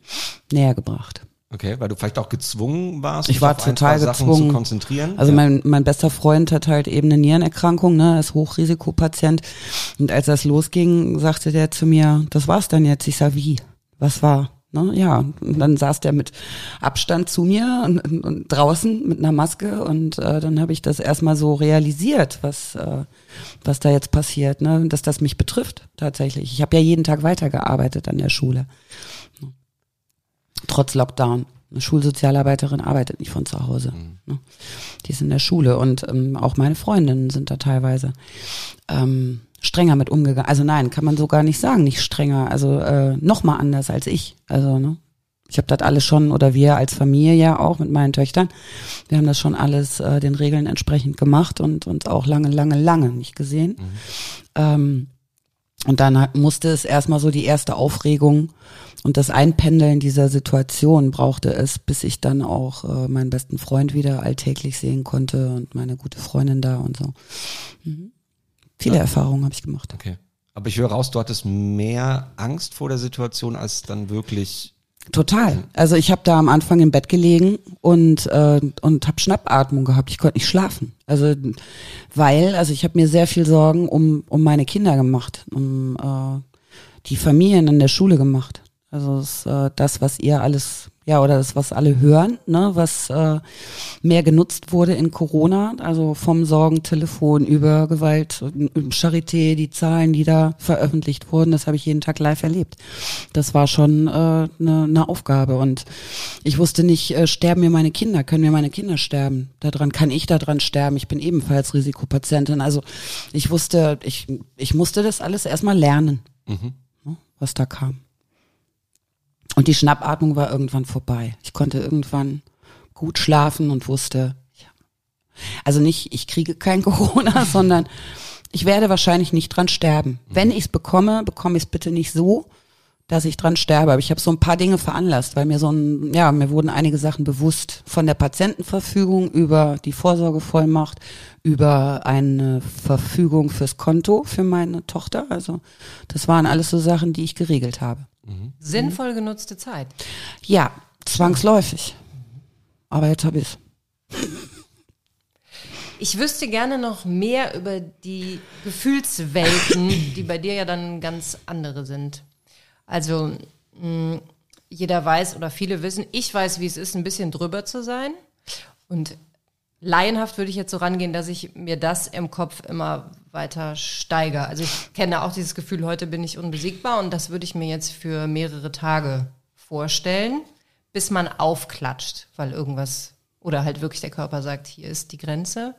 Speaker 1: näher gebracht.
Speaker 4: Okay, weil du vielleicht auch gezwungen warst,
Speaker 1: Ich war
Speaker 4: auf ein,
Speaker 1: total
Speaker 4: zwei Sachen
Speaker 1: gezwungen.
Speaker 4: zu konzentrieren.
Speaker 1: Also
Speaker 4: ja.
Speaker 1: mein, mein bester Freund hat halt eben eine Nierenerkrankung, ne, ist Hochrisikopatient. Und als das losging, sagte der zu mir, das war's dann jetzt. Ich sag, wie? Was war? Ne, ja, und dann saß der mit Abstand zu mir und, und, und draußen mit einer Maske und äh, dann habe ich das erstmal so realisiert, was äh, was da jetzt passiert, ne, dass das mich betrifft tatsächlich. Ich habe ja jeden Tag weitergearbeitet an der Schule, trotz Lockdown. Eine Schulsozialarbeiterin arbeitet nicht von zu Hause. Ne? Die ist in der Schule und ähm, auch meine Freundinnen sind da teilweise ähm, strenger mit umgegangen. Also nein, kann man so gar nicht sagen, nicht strenger. Also äh, noch mal anders als ich. Also ne, ich habe das alles schon oder wir als Familie ja auch mit meinen Töchtern. Wir haben das schon alles äh, den Regeln entsprechend gemacht und uns auch lange, lange, lange nicht gesehen. Ähm, und dann musste es erstmal so die erste Aufregung und das Einpendeln dieser Situation brauchte es, bis ich dann auch äh, meinen besten Freund wieder alltäglich sehen konnte und meine gute Freundin da und so. Mhm. Viele Erfahrungen habe ich gemacht.
Speaker 4: Okay. Aber ich höre raus, du hattest mehr Angst vor der Situation, als dann wirklich
Speaker 1: Total. Also ich habe da am Anfang im Bett gelegen und äh, und habe Schnappatmung gehabt. Ich konnte nicht schlafen. Also weil, also ich habe mir sehr viel Sorgen um um meine Kinder gemacht, um äh, die Familien in der Schule gemacht. Also das, äh, das was ihr alles ja, oder das, was alle hören, ne, was äh, mehr genutzt wurde in Corona, also vom Sorgentelefon über Gewalt, Charité, die Zahlen, die da veröffentlicht wurden, das habe ich jeden Tag live erlebt. Das war schon eine äh, ne, ne Aufgabe und ich wusste nicht, äh, sterben mir meine Kinder, können mir meine Kinder sterben? Daran kann ich daran sterben, ich bin ebenfalls Risikopatientin. Also ich wusste, ich, ich musste das alles erstmal lernen, mhm. ne, was da kam. Und die Schnappatmung war irgendwann vorbei. Ich konnte irgendwann gut schlafen und wusste, ja. also nicht, ich kriege kein [laughs] Corona, sondern ich werde wahrscheinlich nicht dran sterben. Wenn ich es bekomme, bekomme ich es bitte nicht so, dass ich dran sterbe. Aber ich habe so ein paar Dinge veranlasst, weil mir so ein, ja, mir wurden einige Sachen bewusst von der Patientenverfügung über die Vorsorgevollmacht, über eine Verfügung fürs Konto für meine Tochter. Also das waren alles so Sachen, die ich geregelt habe.
Speaker 2: Mhm. Sinnvoll genutzte Zeit.
Speaker 1: Ja, zwangsläufig. Aber jetzt habe ich
Speaker 2: Ich wüsste gerne noch mehr über die Gefühlswelten, die bei dir ja dann ganz andere sind. Also mh, jeder weiß oder viele wissen, ich weiß, wie es ist, ein bisschen drüber zu sein. Und laienhaft würde ich jetzt so rangehen, dass ich mir das im Kopf immer weiter steigere. Also ich kenne auch dieses Gefühl, heute bin ich unbesiegbar und das würde ich mir jetzt für mehrere Tage vorstellen, bis man aufklatscht, weil irgendwas oder halt wirklich der Körper sagt, hier ist die Grenze.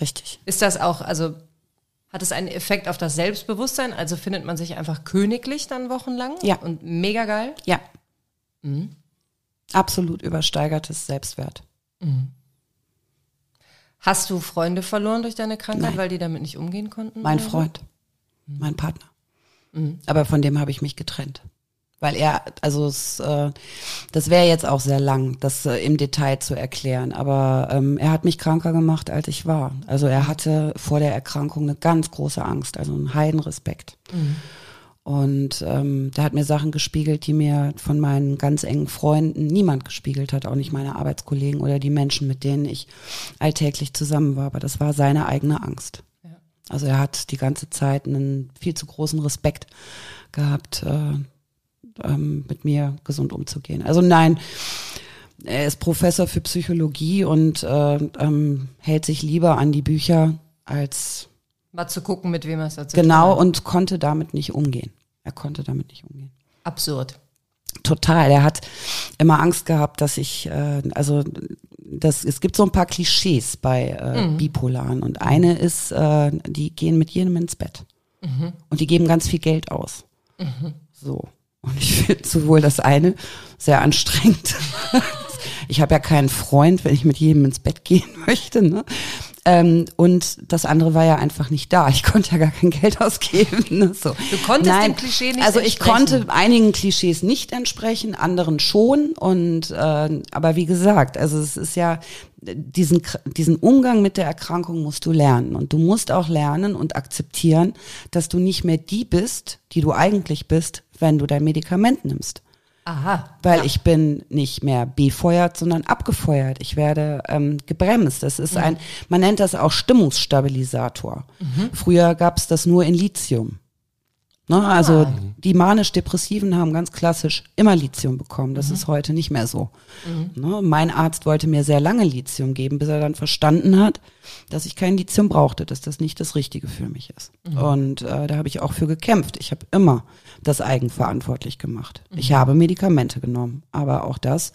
Speaker 1: Richtig.
Speaker 2: Ist das auch, also hat es einen Effekt auf das Selbstbewusstsein? Also findet man sich einfach königlich dann wochenlang?
Speaker 1: Ja.
Speaker 2: Und mega geil?
Speaker 1: Ja. Mhm. Absolut übersteigertes Selbstwert. Mhm.
Speaker 2: Hast du Freunde verloren durch deine Krankheit, Nein. weil die damit nicht umgehen konnten?
Speaker 1: Mein Freund, mhm. mein Partner. Mhm. Aber von dem habe ich mich getrennt. Weil er, also es, äh, das wäre jetzt auch sehr lang, das äh, im Detail zu erklären. Aber ähm, er hat mich kranker gemacht, als ich war. Also er hatte vor der Erkrankung eine ganz große Angst, also einen Heidenrespekt. Mhm. Und ähm, der hat mir Sachen gespiegelt, die mir von meinen ganz engen Freunden niemand gespiegelt hat, auch nicht meine Arbeitskollegen oder die Menschen, mit denen ich alltäglich zusammen war. Aber das war seine eigene Angst. Ja. Also er hat die ganze Zeit einen viel zu großen Respekt gehabt, äh, ähm, mit mir gesund umzugehen. Also nein, er ist Professor für Psychologie und äh, ähm, hält sich lieber an die Bücher als
Speaker 2: Mal zu gucken, mit wem er es dazu
Speaker 1: Genau, und konnte damit nicht umgehen. Er konnte damit nicht umgehen.
Speaker 2: Absurd.
Speaker 1: Total. Er hat immer Angst gehabt, dass ich, äh, also das, es gibt so ein paar Klischees bei äh, mhm. Bipolaren und eine ist, äh, die gehen mit jedem ins Bett mhm. und die geben ganz viel Geld aus. Mhm. So. Und ich finde sowohl das eine sehr anstrengend. [laughs] ich habe ja keinen Freund, wenn ich mit jedem ins Bett gehen [laughs] möchte. Ne? Ähm, und das andere war ja einfach nicht da. Ich [laughs] konnte ja gar kein Geld ausgeben. Ne? So.
Speaker 2: Du konntest Nein, dem Klischee nicht
Speaker 1: Also ich konnte einigen Klischees nicht entsprechen, anderen schon. Und äh, aber wie gesagt, also es ist ja diesen diesen Umgang mit der Erkrankung musst du lernen und du musst auch lernen und akzeptieren, dass du nicht mehr die bist, die du eigentlich bist, wenn du dein Medikament nimmst.
Speaker 2: Aha.
Speaker 1: Weil ja. ich bin nicht mehr befeuert, sondern abgefeuert. Ich werde ähm, gebremst. Das ist mhm. ein, man nennt das auch Stimmungsstabilisator. Mhm. Früher gab es das nur in Lithium. Ne, also ah. die manisch-depressiven haben ganz klassisch immer Lithium bekommen. Das mhm. ist heute nicht mehr so. Mhm. Ne, mein Arzt wollte mir sehr lange Lithium geben, bis er dann verstanden hat, dass ich kein Lithium brauchte, dass das nicht das Richtige für mich ist. Mhm. Und äh, da habe ich auch für gekämpft. Ich habe immer das eigenverantwortlich gemacht. Ich mhm. habe Medikamente genommen, aber auch das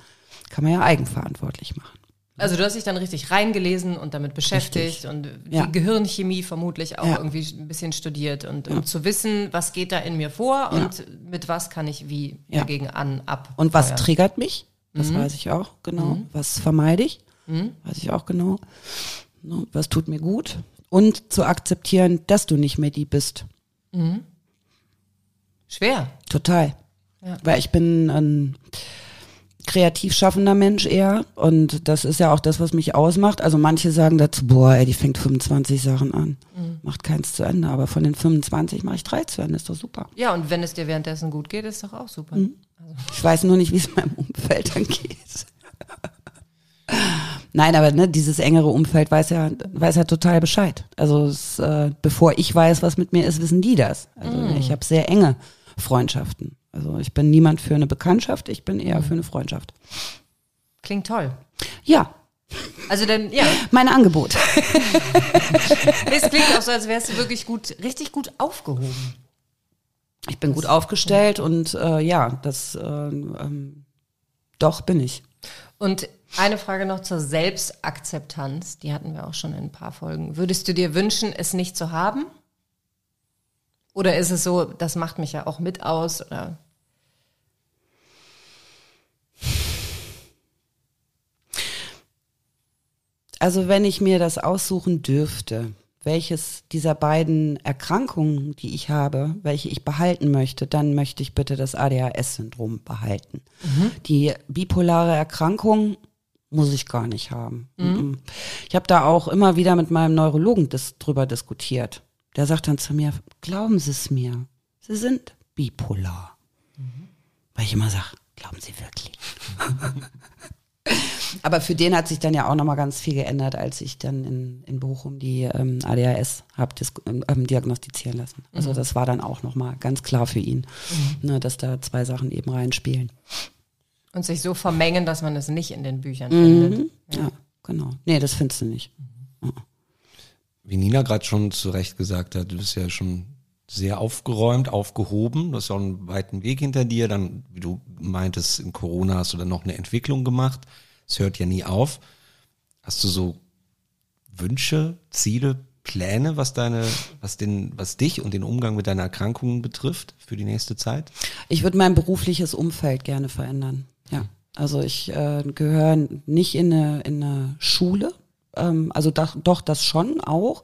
Speaker 1: kann man ja eigenverantwortlich machen.
Speaker 2: Also du hast dich dann richtig reingelesen und damit beschäftigt richtig. und die ja. Gehirnchemie vermutlich auch ja. irgendwie ein bisschen studiert und um zu wissen, was geht da in mir vor und mit was kann ich wie dagegen an ab.
Speaker 1: Und was triggert mich? Das mhm. weiß ich auch genau. Mhm. Was vermeide ich? Mhm. Weiß ich auch genau. Ne, was tut mir gut? Und zu akzeptieren, dass du nicht mehr die bist. Mhm.
Speaker 2: Schwer.
Speaker 1: Total. Weil ich bin ein kreativ schaffender Mensch eher. Und das ist ja auch das, was mich ausmacht. Also manche sagen dazu, boah, ey, die fängt 25 Sachen an. Mhm. Macht keins zu Ende. Aber von den 25 mache ich drei zu Ende. Ist doch super.
Speaker 2: Ja, und wenn es dir währenddessen gut geht, ist doch auch super. Mhm.
Speaker 1: Ich weiß nur nicht, wie es meinem Umfeld dann geht. Nein, aber ne, dieses engere Umfeld weiß ja, weiß ja total Bescheid. Also es, äh, bevor ich weiß, was mit mir ist, wissen die das. Also ich habe sehr enge Freundschaften. Also ich bin niemand für eine Bekanntschaft, ich bin eher für eine Freundschaft.
Speaker 2: Klingt toll.
Speaker 1: Ja,
Speaker 2: Also dann, ja, [laughs]
Speaker 1: mein Angebot. [laughs]
Speaker 2: es klingt auch so, als wärst du wirklich gut, richtig gut aufgehoben.
Speaker 1: Ich bin gut aufgestellt und äh, ja, das äh, ähm, doch bin ich.
Speaker 2: Und eine Frage noch zur Selbstakzeptanz, die hatten wir auch schon in ein paar Folgen. Würdest du dir wünschen, es nicht zu haben? Oder ist es so, das macht mich ja auch mit aus? Oder?
Speaker 1: Also wenn ich mir das aussuchen dürfte, welches dieser beiden Erkrankungen, die ich habe, welche ich behalten möchte, dann möchte ich bitte das ADHS-Syndrom behalten. Die bipolare Erkrankung muss ich gar nicht haben. Mhm. Ich habe da auch immer wieder mit meinem Neurologen dis drüber diskutiert. Der sagt dann zu mir, glauben Sie es mir, Sie sind bipolar. Weil ich immer sage, glauben Sie wirklich? [laughs] Aber für den hat sich dann ja auch nochmal ganz viel geändert, als ich dann in, in Bochum die ähm, ADHS habe ähm, diagnostizieren lassen. Also das war dann auch nochmal ganz klar für ihn, ne, dass da zwei Sachen eben reinspielen.
Speaker 2: Und sich so vermengen, dass man es nicht in den Büchern findet.
Speaker 1: Mhm. Ja, genau. Nee, das findest du nicht.
Speaker 4: Wie Nina gerade schon zu Recht gesagt hat, du bist ja schon sehr aufgeräumt, aufgehoben. Du hast auch einen weiten Weg hinter dir. Dann, wie du meintest, in Corona hast du dann noch eine Entwicklung gemacht. Es hört ja nie auf. Hast du so Wünsche, Ziele, Pläne, was deine, was den, was dich und den Umgang mit deiner Erkrankung betrifft für die nächste Zeit?
Speaker 1: Ich würde mein berufliches Umfeld gerne verändern. Ja. Also ich äh, gehöre nicht in eine, in eine Schule. Ähm, also doch, doch, das schon auch.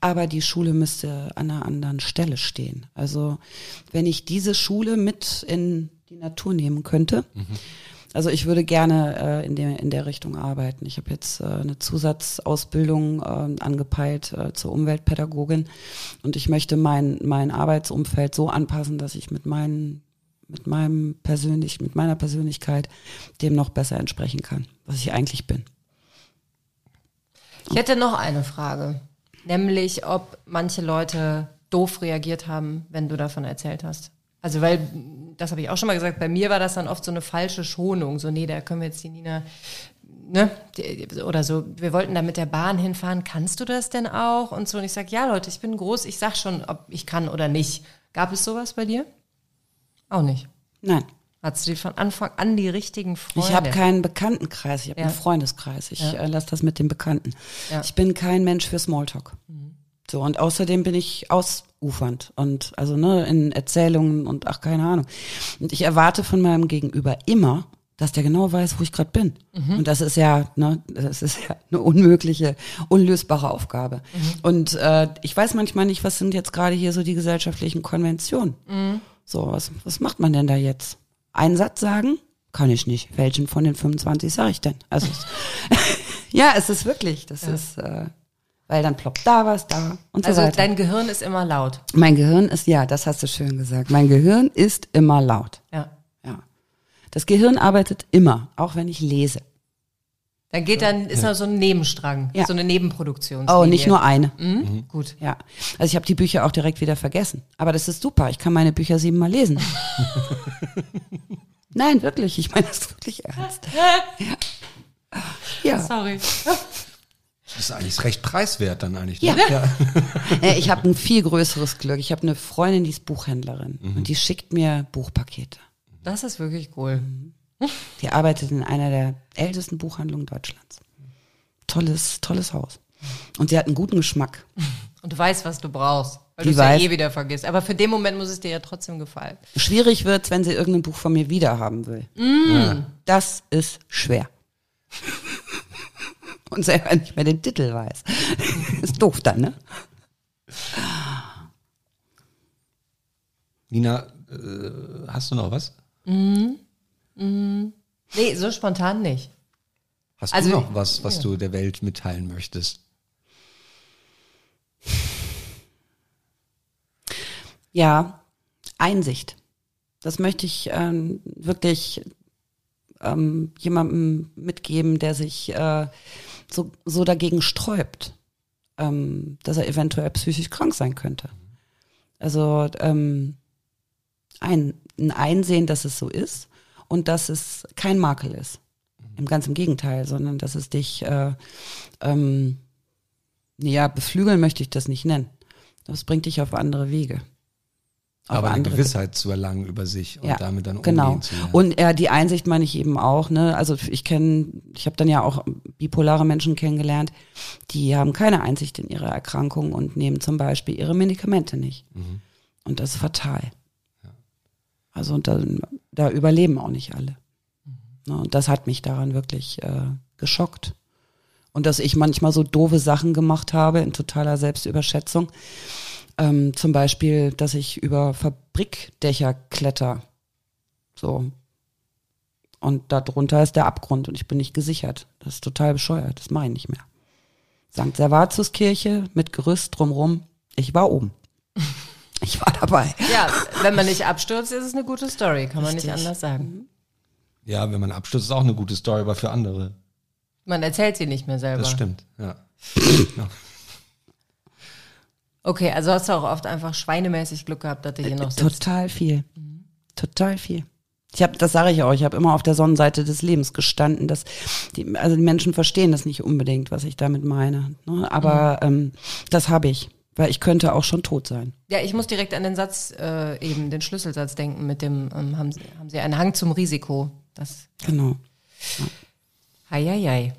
Speaker 1: Aber die Schule müsste an einer anderen Stelle stehen. Also wenn ich diese Schule mit in die Natur nehmen könnte. Also ich würde gerne äh, in, der, in der Richtung arbeiten. Ich habe jetzt äh, eine Zusatzausbildung äh, angepeilt äh, zur Umweltpädagogin und ich möchte mein, mein Arbeitsumfeld so anpassen, dass ich mit meinen mit meinem persönlich, mit meiner Persönlichkeit dem noch besser entsprechen kann, was ich eigentlich bin.
Speaker 2: Ich hätte noch eine Frage, nämlich ob manche Leute doof reagiert haben, wenn du davon erzählt hast. Also weil, das habe ich auch schon mal gesagt, bei mir war das dann oft so eine falsche Schonung, so nee, da können wir jetzt die Nina, ne, oder so, wir wollten da mit der Bahn hinfahren, kannst du das denn auch? Und so, und ich sage, ja Leute, ich bin groß, ich sag schon, ob ich kann oder nicht. Gab es sowas bei dir? Auch nicht.
Speaker 1: Nein,
Speaker 2: Hattest du von Anfang an die richtigen Freunde?
Speaker 1: ich habe keinen Bekanntenkreis, ich habe
Speaker 2: Ja.
Speaker 1: einen Freundeskreis. Ich
Speaker 2: Ja.
Speaker 1: äh, lasse das mit den Bekannten.
Speaker 2: Ja.
Speaker 1: Ich bin kein Mensch für Smalltalk. So, und außerdem bin ich ausufernd und also ne, in Erzählungen und ach, keine Ahnung. Und ich erwarte von meinem Gegenüber immer, dass der genau weiß, wo ich gerade bin. Und das ist ja, ne, das ist ja eine unmögliche, unlösbare Aufgabe. Und äh, ich weiß manchmal nicht, was sind jetzt gerade hier so die gesellschaftlichen Konventionen. So, was, was macht man denn da jetzt? Einen Satz sagen? Kann ich nicht. Welchen von den 25 sage ich denn? Also, [laughs] ja, es ist wirklich, das ist, äh, weil dann ploppt da was, da und so
Speaker 2: Also
Speaker 1: weiter.
Speaker 2: dein Gehirn ist immer laut.
Speaker 1: mein Gehirn ist, ja, das hast du schön gesagt. Mein Gehirn ist immer laut.
Speaker 2: Ja.
Speaker 1: Ja. Das Gehirn arbeitet immer, auch wenn ich lese.
Speaker 2: Dann geht dann, ist noch so ein Nebenstrang,
Speaker 1: Ja.
Speaker 2: so eine Nebenproduktion.
Speaker 1: Oh, nicht nur eine.
Speaker 2: Mhm. Gut.
Speaker 1: Ja. Also ich habe die Bücher auch direkt wieder vergessen. Aber das ist super. Ich kann meine Bücher siebenmal lesen. [laughs] Nein, wirklich. Ich meine das wirklich ernst. [laughs] Ja. ja.
Speaker 2: Sorry.
Speaker 4: Das ist eigentlich recht preiswert dann eigentlich.
Speaker 1: Ja.
Speaker 4: ne? ja. [laughs]
Speaker 1: Äh, Ich habe ein viel größeres Glück. Ich habe eine Freundin, die ist Buchhändlerin. Und die schickt mir Buchpakete.
Speaker 2: Das ist wirklich cool.
Speaker 1: Die arbeitet in einer der ältesten Buchhandlungen Deutschlands. Tolles, tolles Haus. Und sie hat einen guten Geschmack.
Speaker 2: Und du weißt, was du brauchst. Weil du es ja eh wieder vergisst. Aber für den Moment muss es dir ja trotzdem gefallen.
Speaker 1: Schwierig wird's, wenn sie irgendein Buch von mir wiederhaben will. Das ist schwer. [laughs] Und selber nicht mehr den Titel weiß. [laughs] ist doof dann, ne?
Speaker 4: Nina, äh, hast du noch was?
Speaker 2: Nee, so spontan nicht.
Speaker 4: Hast
Speaker 2: Also-
Speaker 4: du noch was, was du der Welt mitteilen möchtest?
Speaker 1: Ja, Einsicht. Das möchte ich ähm, wirklich ähm, jemandem mitgeben, der sich äh, so, so dagegen sträubt, ähm, dass er eventuell psychisch krank sein könnte. Also ähm, ein, ein Einsehen, dass es so ist und dass es kein Makel ist. Im ganz im Gegenteil, sondern dass es dich, äh, ähm, ja, beflügeln möchte ich das nicht nennen. Das bringt dich auf andere Wege. Auf
Speaker 4: Aber eine Gewissheit zu erlangen über sich und
Speaker 1: ja,
Speaker 4: damit dann
Speaker 1: genau.
Speaker 4: umgehen zu lernen.
Speaker 1: Und ja, die Einsicht meine ich eben auch. Ne? Also ich kenne, ich habe dann ja auch bipolare Menschen kennengelernt, die haben keine Einsicht in ihre Erkrankung und nehmen zum Beispiel ihre Medikamente nicht.
Speaker 4: Mhm.
Speaker 1: Und das ist fatal. Also und da, da überleben auch nicht alle. Ne? Und das hat mich daran wirklich äh, geschockt. Und dass ich manchmal so doofe Sachen gemacht habe in totaler Selbstüberschätzung. Ähm, zum Beispiel, dass ich über Fabrikdächer kletter. So. Und darunter ist der Abgrund und ich bin nicht gesichert. Das ist total bescheuert. Das mache ich nicht mehr. St. Servatiuskirche mit Gerüst drumrum. Ich war oben. Ich war dabei.
Speaker 2: Ja, wenn man nicht abstürzt, ist es eine gute Story, kann man nicht
Speaker 1: Richtig.
Speaker 2: anders sagen.
Speaker 4: Ja, wenn man abstürzt, ist auch eine gute Story, aber für andere.
Speaker 2: Man erzählt sie nicht mehr selber.
Speaker 4: Das stimmt, ja.
Speaker 2: Okay, also hast du auch oft einfach schweinemäßig Glück gehabt, dass du hier noch sitzt.
Speaker 1: Total viel. Total viel. Ich habe, das sage ich auch, ich habe immer auf der Sonnenseite des Lebens gestanden. Dass die, also die Menschen verstehen das nicht unbedingt, was ich damit meine. Ne? Aber ähm, das habe ich, weil ich könnte auch schon tot sein.
Speaker 2: Ja, ich muss direkt an den Satz, äh, eben den Schlüsselsatz denken mit dem, ähm, haben, Sie, haben Sie einen Hang zum Risiko. Das,
Speaker 1: Genau.
Speaker 2: heieiei.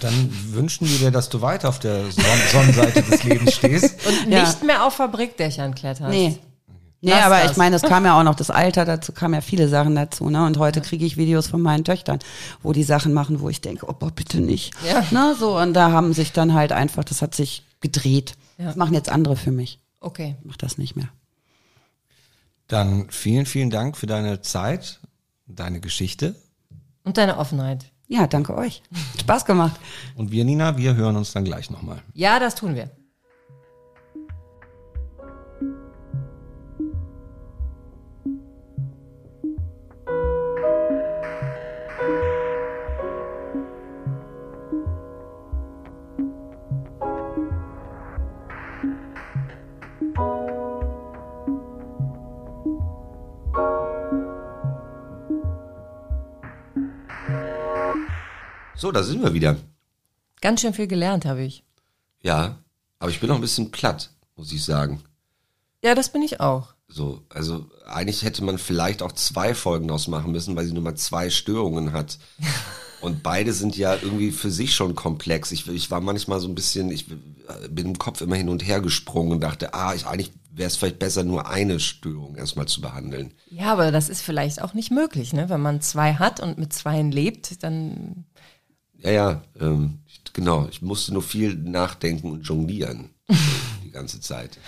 Speaker 4: Dann wünschen wir dir, dass du weiter auf der Son Sonnenseite des Lebens stehst. [laughs]
Speaker 2: Und
Speaker 1: Ja.
Speaker 2: nicht mehr auf Fabrikdächern kletterst.
Speaker 1: Nee. Nee,
Speaker 2: Lass
Speaker 1: aber
Speaker 2: das.
Speaker 1: ich meine, es kam ja auch noch das Alter dazu, kam ja viele Sachen dazu, ne? Und heute kriege ich Videos von meinen Töchtern, wo die Sachen machen, wo ich denke, oh boah, bitte nicht.
Speaker 2: Ja.
Speaker 1: Ne, so, und da haben sich dann halt einfach, das hat sich gedreht.
Speaker 2: Ja.
Speaker 1: Das machen jetzt andere für mich.
Speaker 2: Okay.
Speaker 1: Ich mach das nicht mehr.
Speaker 4: Dann vielen, vielen Dank für deine Zeit, deine Geschichte.
Speaker 2: Und deine Offenheit.
Speaker 1: Ja, danke euch. Spaß gemacht.
Speaker 4: Und wir, Nina, wir hören uns dann gleich nochmal.
Speaker 2: Ja, das tun wir.
Speaker 3: So, da sind wir wieder.
Speaker 2: Ganz schön viel gelernt habe ich.
Speaker 3: Ja, aber ich bin noch ein bisschen platt, muss ich sagen.
Speaker 2: Ja, das bin ich auch.
Speaker 3: So, also eigentlich hätte man vielleicht auch zwei Folgen daraus machen müssen, weil sie nur mal zwei Störungen hat. [laughs] Und beide sind ja irgendwie für sich schon komplex. Ich, ich war manchmal so ein bisschen, ich bin im Kopf immer hin und her gesprungen und dachte, ah, ich, eigentlich wäre es vielleicht besser, nur eine Störung erstmal zu behandeln.
Speaker 2: Ja, aber das ist vielleicht auch nicht möglich, ne? Wenn man zwei hat und mit zweien lebt, dann
Speaker 3: Ja, ja, ähm, genau. Ich musste nur viel nachdenken und jonglieren [laughs] die ganze Zeit.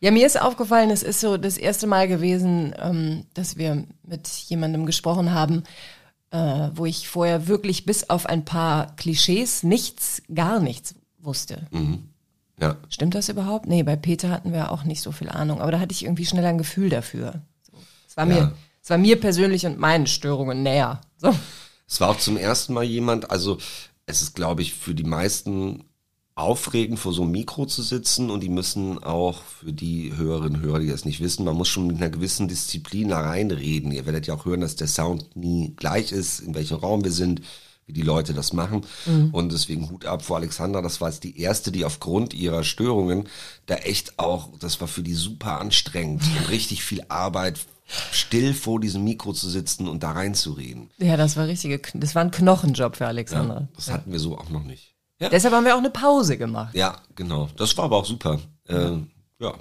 Speaker 2: Ja, mir ist aufgefallen, es ist so das erste Mal gewesen, ähm, dass wir mit jemandem gesprochen haben, äh, wo ich vorher wirklich bis auf ein paar Klischees nichts, gar nichts wusste.
Speaker 3: Ja,
Speaker 2: Stimmt das überhaupt? Nee, bei Peter hatten wir auch nicht so viel Ahnung, aber da hatte ich irgendwie schneller ein Gefühl dafür. So. Es, war
Speaker 3: Ja.
Speaker 2: mir, es war mir persönlich und meinen Störungen näher. So.
Speaker 3: Es war auch zum ersten Mal jemand, also es ist, glaube ich, für die meisten aufregend, vor so einem Mikro zu sitzen und die müssen auch für die Hörerinnen und Hörer, die das nicht wissen, man muss schon mit einer gewissen Disziplin da reinreden. Ihr werdet ja auch hören, dass der Sound nie gleich ist, in welchem Raum wir sind, wie die Leute das machen. Und deswegen Hut ab vor Alexandra, das war jetzt die erste, die aufgrund ihrer Störungen da echt auch, das war für die super anstrengend und richtig viel Arbeit, still vor diesem Mikro zu sitzen und da reinzureden.
Speaker 2: Ja, das war richtige, das war ein Knochenjob für Alexandra.
Speaker 3: Das hatten wir so auch noch nicht. Ja,
Speaker 2: Deshalb haben wir auch eine Pause gemacht.
Speaker 3: ja genau. Das war aber auch super. Ähm, ja.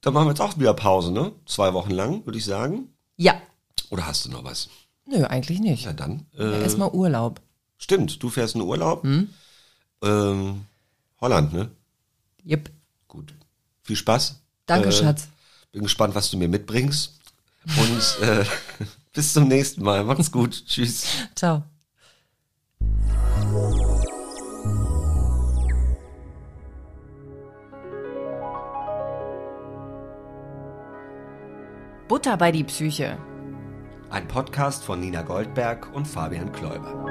Speaker 3: Dann machen wir jetzt auch wieder Pause, ne? Zwei Wochen lang, würde ich sagen.
Speaker 2: Ja.
Speaker 3: Oder hast du noch was?
Speaker 2: Nö, eigentlich nicht.
Speaker 3: Ja, dann.
Speaker 2: Ja,
Speaker 3: Äh,
Speaker 2: Erstmal Urlaub.
Speaker 3: stimmt, du fährst in Urlaub. Ähm, Holland, ne?
Speaker 2: Yep.
Speaker 3: Gut. Viel Spaß.
Speaker 2: Danke,
Speaker 3: Äh,
Speaker 2: Schatz.
Speaker 3: Bin gespannt, was du mir mitbringst. Und äh, [laughs] bis zum nächsten Mal. Macht's gut. Tschüss.
Speaker 2: Ciao. Butter bei die Psyche.
Speaker 4: Ein Podcast von Nina Goldberg und Fabian Kläuber.